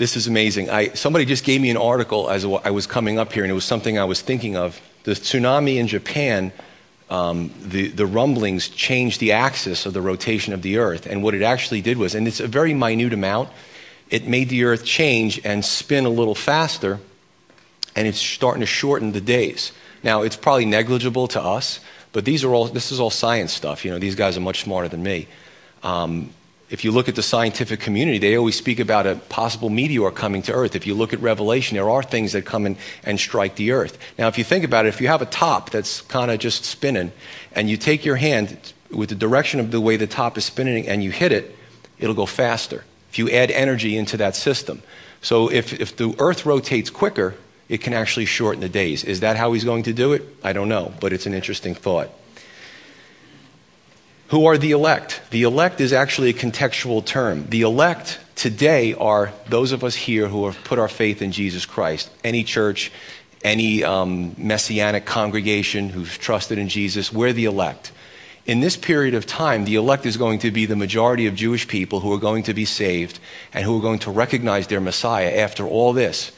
S1: This is amazing. I, somebody just gave me an article as I was coming up here, and it was something I was thinking of. The tsunami in Japan, um, the, the rumblings changed the axis of the rotation of the Earth. And what it actually did was, and it's a very minute amount, it made the Earth change and spin a little faster and it's starting to shorten the days. Now, it's probably negligible to us, but these are all, this is all science stuff. You know, these guys are much smarter than me. Um, if you look at the scientific community, they always speak about a possible meteor coming to Earth. If you look at Revelation, there are things that come in and strike the Earth. Now, if you think about it, if you have a top that's kind of just spinning, and you take your hand, with the direction of the way the top is spinning and you hit it, it'll go faster. If you add energy into that system. So if, if the Earth rotates quicker, it can actually shorten the days. Is that how he's going to do it? I don't know, but it's an interesting thought. Who are the elect? The elect is actually a contextual term. The elect today are those of us here who have put our faith in Jesus Christ. Any church, any um, messianic congregation who's trusted in Jesus, we're the elect. In this period of time, the elect is going to be the majority of Jewish people who are going to be saved and who are going to recognize their Messiah after all this.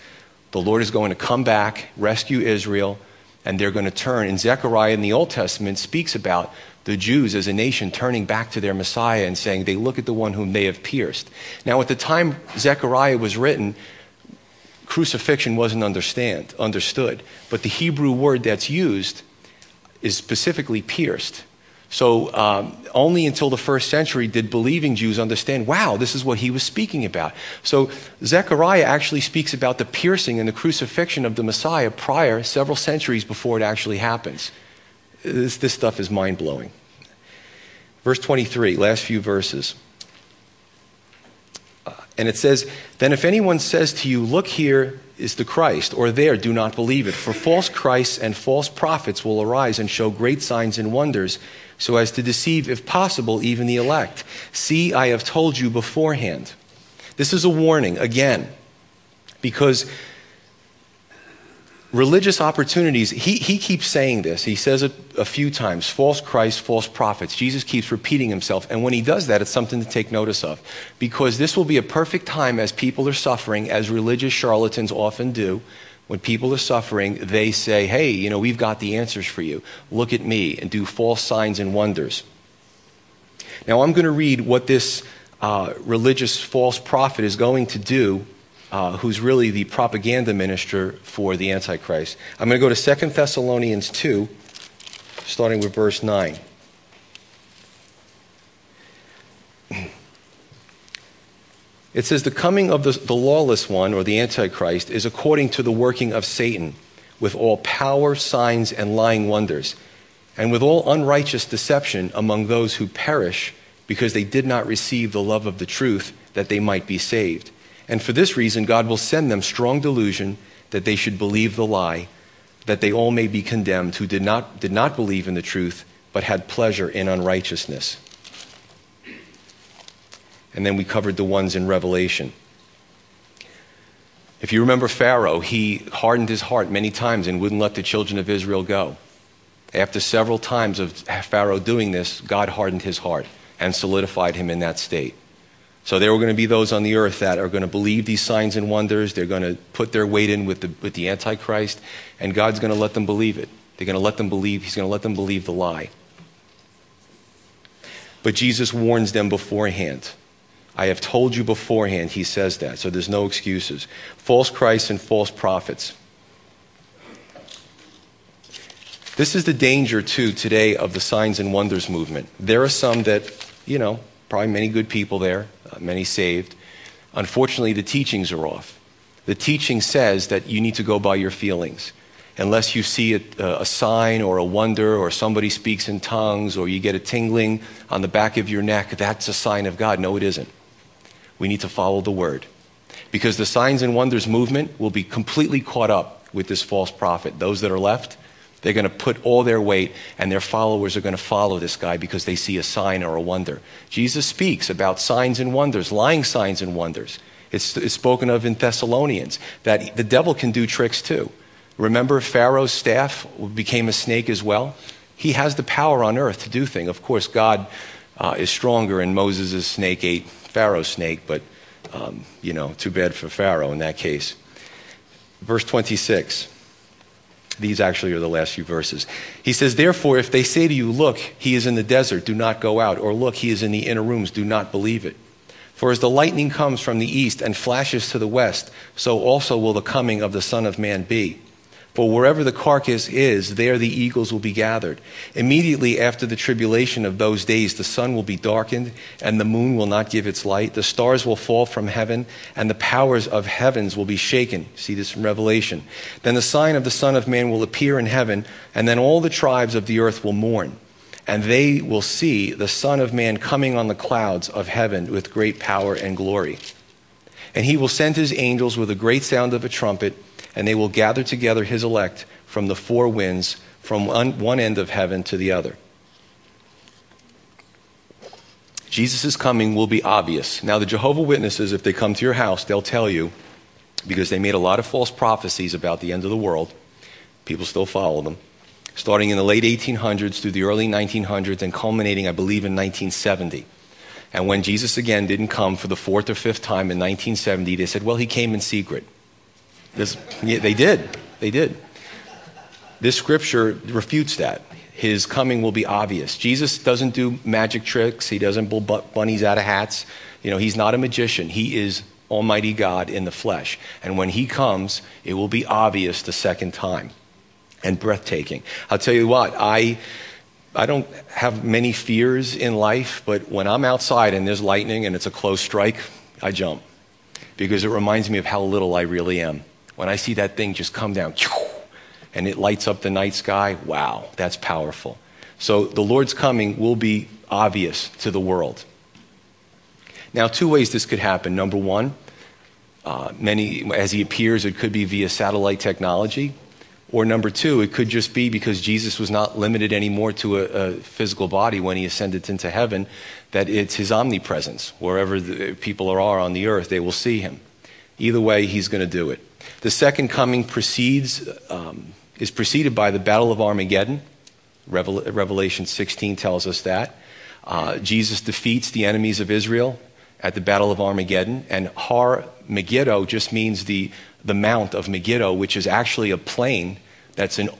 S1: The Lord is going to come back, rescue Israel, and they're going to turn. And Zechariah in the Old Testament speaks about the Jews as a nation turning back to their Messiah and saying they look at the one whom they have pierced. Now, at the time Zechariah was written, crucifixion wasn't understand, understood, but the Hebrew word that's used is specifically pierced. So, um, only until the first century did believing Jews understand, wow, this is what he was speaking about. So, Zechariah actually speaks about the piercing and the crucifixion of the Messiah prior, several centuries before it actually happens. This, this stuff is mind blowing. Verse 23, last few verses. Uh, and it says, Then if anyone says to you, Look, here is the Christ, or there, do not believe it. For false Christs and false prophets will arise and show great signs and wonders, so as to deceive, if possible, even the elect. See, I have told you beforehand. This is a warning, again, because religious opportunities, he, he keeps saying this. He says it a few times false Christ, false prophets. Jesus keeps repeating himself. And when he does that, it's something to take notice of. Because this will be a perfect time as people are suffering, as religious charlatans often do. When people are suffering, they say, hey, you know, we've got the answers for you. Look at me, and do false signs and wonders. Now, I'm going to read what this uh, religious false prophet is going to do uh, who's really the propaganda minister for the Antichrist. I'm going to go to 2 Thessalonians 2, starting with verse 9. It says, The coming of the, the lawless one, or the Antichrist, is according to the working of Satan, with all power, signs, and lying wonders, and with all unrighteous deception among those who perish because they did not receive the love of the truth that they might be saved. And for this reason, God will send them strong delusion that they should believe the lie, that they all may be condemned who did not, did not believe in the truth, but had pleasure in unrighteousness. And then we covered the ones in Revelation. If you remember Pharaoh, he hardened his heart many times and wouldn't let the children of Israel go. After several times of Pharaoh doing this, God hardened his heart and solidified him in that state. So there are going to be those on the earth that are going to believe these signs and wonders. They're going to put their weight in with the, with the Antichrist, and God's going to let them believe it. They're going to let them believe, He's going to let them believe the lie. But Jesus warns them beforehand. I have told you beforehand, he says that, so there's no excuses. False Christs and false prophets. This is the danger, too, today of the signs and wonders movement. There are some that, you know, probably many good people there, uh, many saved. Unfortunately, the teachings are off. The teaching says that you need to go by your feelings. Unless you see a, a, sign or a wonder or somebody speaks in tongues or you get a tingling on the back of your neck, that's a sign of God. No, it isn't. We need to follow the word. Because the signs and wonders movement will be completely caught up with this false prophet. Those that are left, they're going to put all their weight, and their followers are going to follow this guy because they see a sign or a wonder. Jesus speaks about signs and wonders, lying signs and wonders. It's, it's spoken of in Thessalonians that the devil can do tricks too. Remember, Pharaoh's staff became a snake as well? He has the power on earth to do things. Of course, God uh, is stronger, and Moses' snake ate Pharaoh's snake, but, um, you know, too bad for Pharaoh in that case. Verse 26. These actually are the last few verses. He says, Therefore, if they say to you, Look, he is in the desert, do not go out, or Look, he is in the inner rooms, do not believe it. For as the lightning comes from the east and flashes to the west, so also will the coming of the Son of Man be. For wherever the carcass is, there the eagles will be gathered. Immediately after the tribulation of those days, the sun will be darkened, and the moon will not give its light. The stars will fall from heaven, and the powers of heavens will be shaken. See this from Revelation. Then the sign of the Son of Man will appear in heaven, and then all the tribes of the earth will mourn. and they will see the Son of Man coming on the clouds of heaven with great power and glory. And he will send his angels with a great sound of a trumpet, and they will gather together his elect from the four winds, from one, end of heaven to the other. Jesus' coming will be obvious. Now, the Jehovah Witnesses, if they come to your house, they'll tell you, because they made a lot of false prophecies about the end of the world, people still follow them, starting in the late 1800s through the early 1900s and culminating, I believe, in 1970. And when Jesus again didn't come for the fourth or fifth time in 1970, they said, well, he came in secret. This, yeah, they did. They did. This scripture refutes that. His coming will be obvious. Jesus doesn't do magic tricks. He doesn't pull bunnies out of hats. You know, he's not a magician. He is Almighty God in the flesh. And when he comes, it will be obvious the second time and breathtaking. I'll tell you what, I I don't have many fears in life, but when I'm outside and there's lightning and it's a close strike, I jump because it reminds me of how little I really am. When I see that thing just come down and it lights up the night sky, wow, that's powerful. So the Lord's coming will be obvious to the world. Now, two ways this could happen. Number one, uh, many, as he appears, it could be via satellite technology. Or number two, it could just be because Jesus was not limited anymore to a, a physical body when he ascended into heaven, that it's his omnipresence. Wherever people are on the earth, they will see him. Either way, he's going to do it. The second coming precedes, um, is preceded by the Battle of Armageddon. Revel- Revelation 16 tells us that. Uh, Jesus defeats the enemies of Israel at the Battle of Armageddon, and Har Megiddo just means the the Mount of Megiddo, which is actually a plain that's an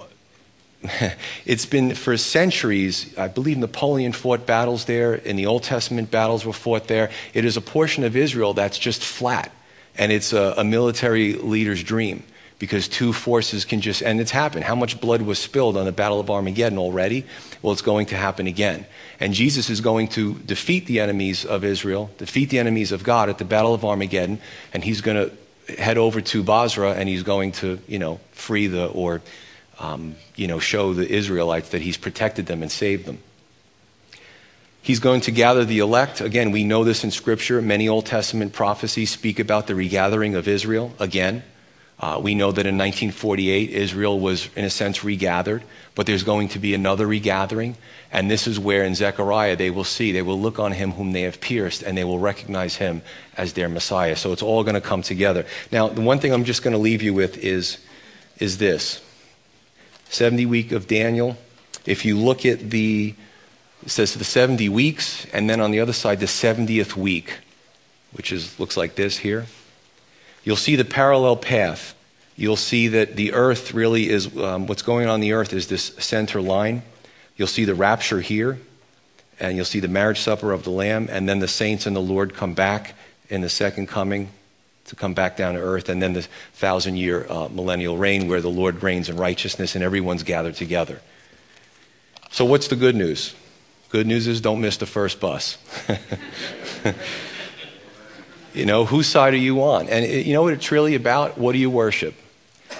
S1: it's been for centuries, I believe Napoleon fought battles there, in the Old Testament battles were fought there. It is a portion of Israel that's just flat, and it's a, a military leader's dream because two forces can just, and it's happened. How much blood was spilled on the Battle of Armageddon already? Well, it's going to happen again. And Jesus is going to defeat the enemies of Israel, defeat the enemies of God at the Battle of Armageddon, and he's going to head over to Bozrah and he's going to, you know, free the, or, um, you know, show the Israelites that he's protected them and saved them. He's going to gather the elect. Again, we know this in Scripture. Many Old Testament prophecies speak about the regathering of Israel again. Uh, we know that in 1948, Israel was, in a sense, regathered, but there's going to be another regathering. And this is where in Zechariah they will see, they will look on him whom they have pierced, and they will recognize him as their Messiah. So it's all going to come together. Now, the one thing I'm just going to leave you with is, is this 70 week of Daniel. If you look at the, it says the 70 weeks, and then on the other side, the 70th week, which is, looks like this here. You'll see the parallel path. You'll see that the earth really is, um, what's going on the earth is this center line. You'll see the rapture here, and you'll see the marriage supper of the Lamb, and then the saints and the Lord come back in the second coming to come back down to earth, and then the thousand year uh, millennial reign where the Lord reigns in righteousness and everyone's gathered together. So, what's the good news? Good news is don't miss the first bus. You know, whose side are you on? And it, you know what it's really about? What do you worship?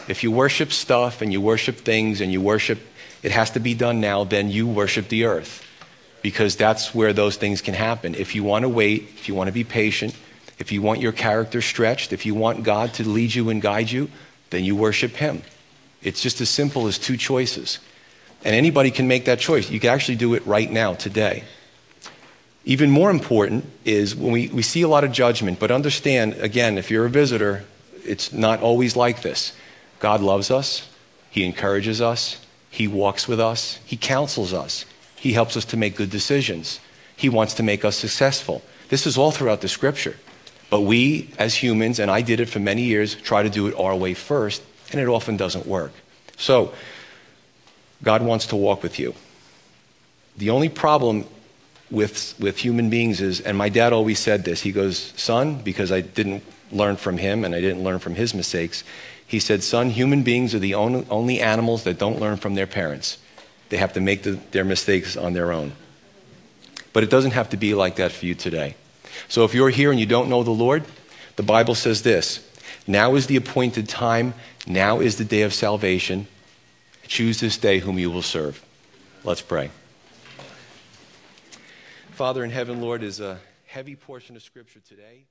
S1: If you worship stuff and you worship things and you worship, it has to be done now, then you worship the earth. Because that's where those things can happen. If you want to wait, if you want to be patient, if you want your character stretched, if you want God to lead you and guide you, then you worship Him. It's just as simple as two choices. And anybody can make that choice. You can actually do it right now, today. Even more important is when we, we see a lot of judgment, but understand, again, if you're a visitor, it's not always like this. God loves us, He encourages us, He walks with us, He counsels us, He helps us to make good decisions, He wants to make us successful. This is all throughout the scripture. But we, as humans, and I did it for many years, try to do it our way first, and it often doesn't work. So, God wants to walk with you. The only problem with, with human beings is, and my dad always said this, he goes, son, because I didn't learn from him and I didn't learn from his mistakes, he said, son, human beings are the only, only animals that don't learn from their parents. They have to make the, their mistakes on their own. But it doesn't have to be like that for you today. So if you're here and you don't know the Lord, the Bible says this Now is the appointed time, now is the day of salvation. Choose this day whom you will serve. Let's pray. Father in heaven, Lord, is a heavy portion of Scripture today.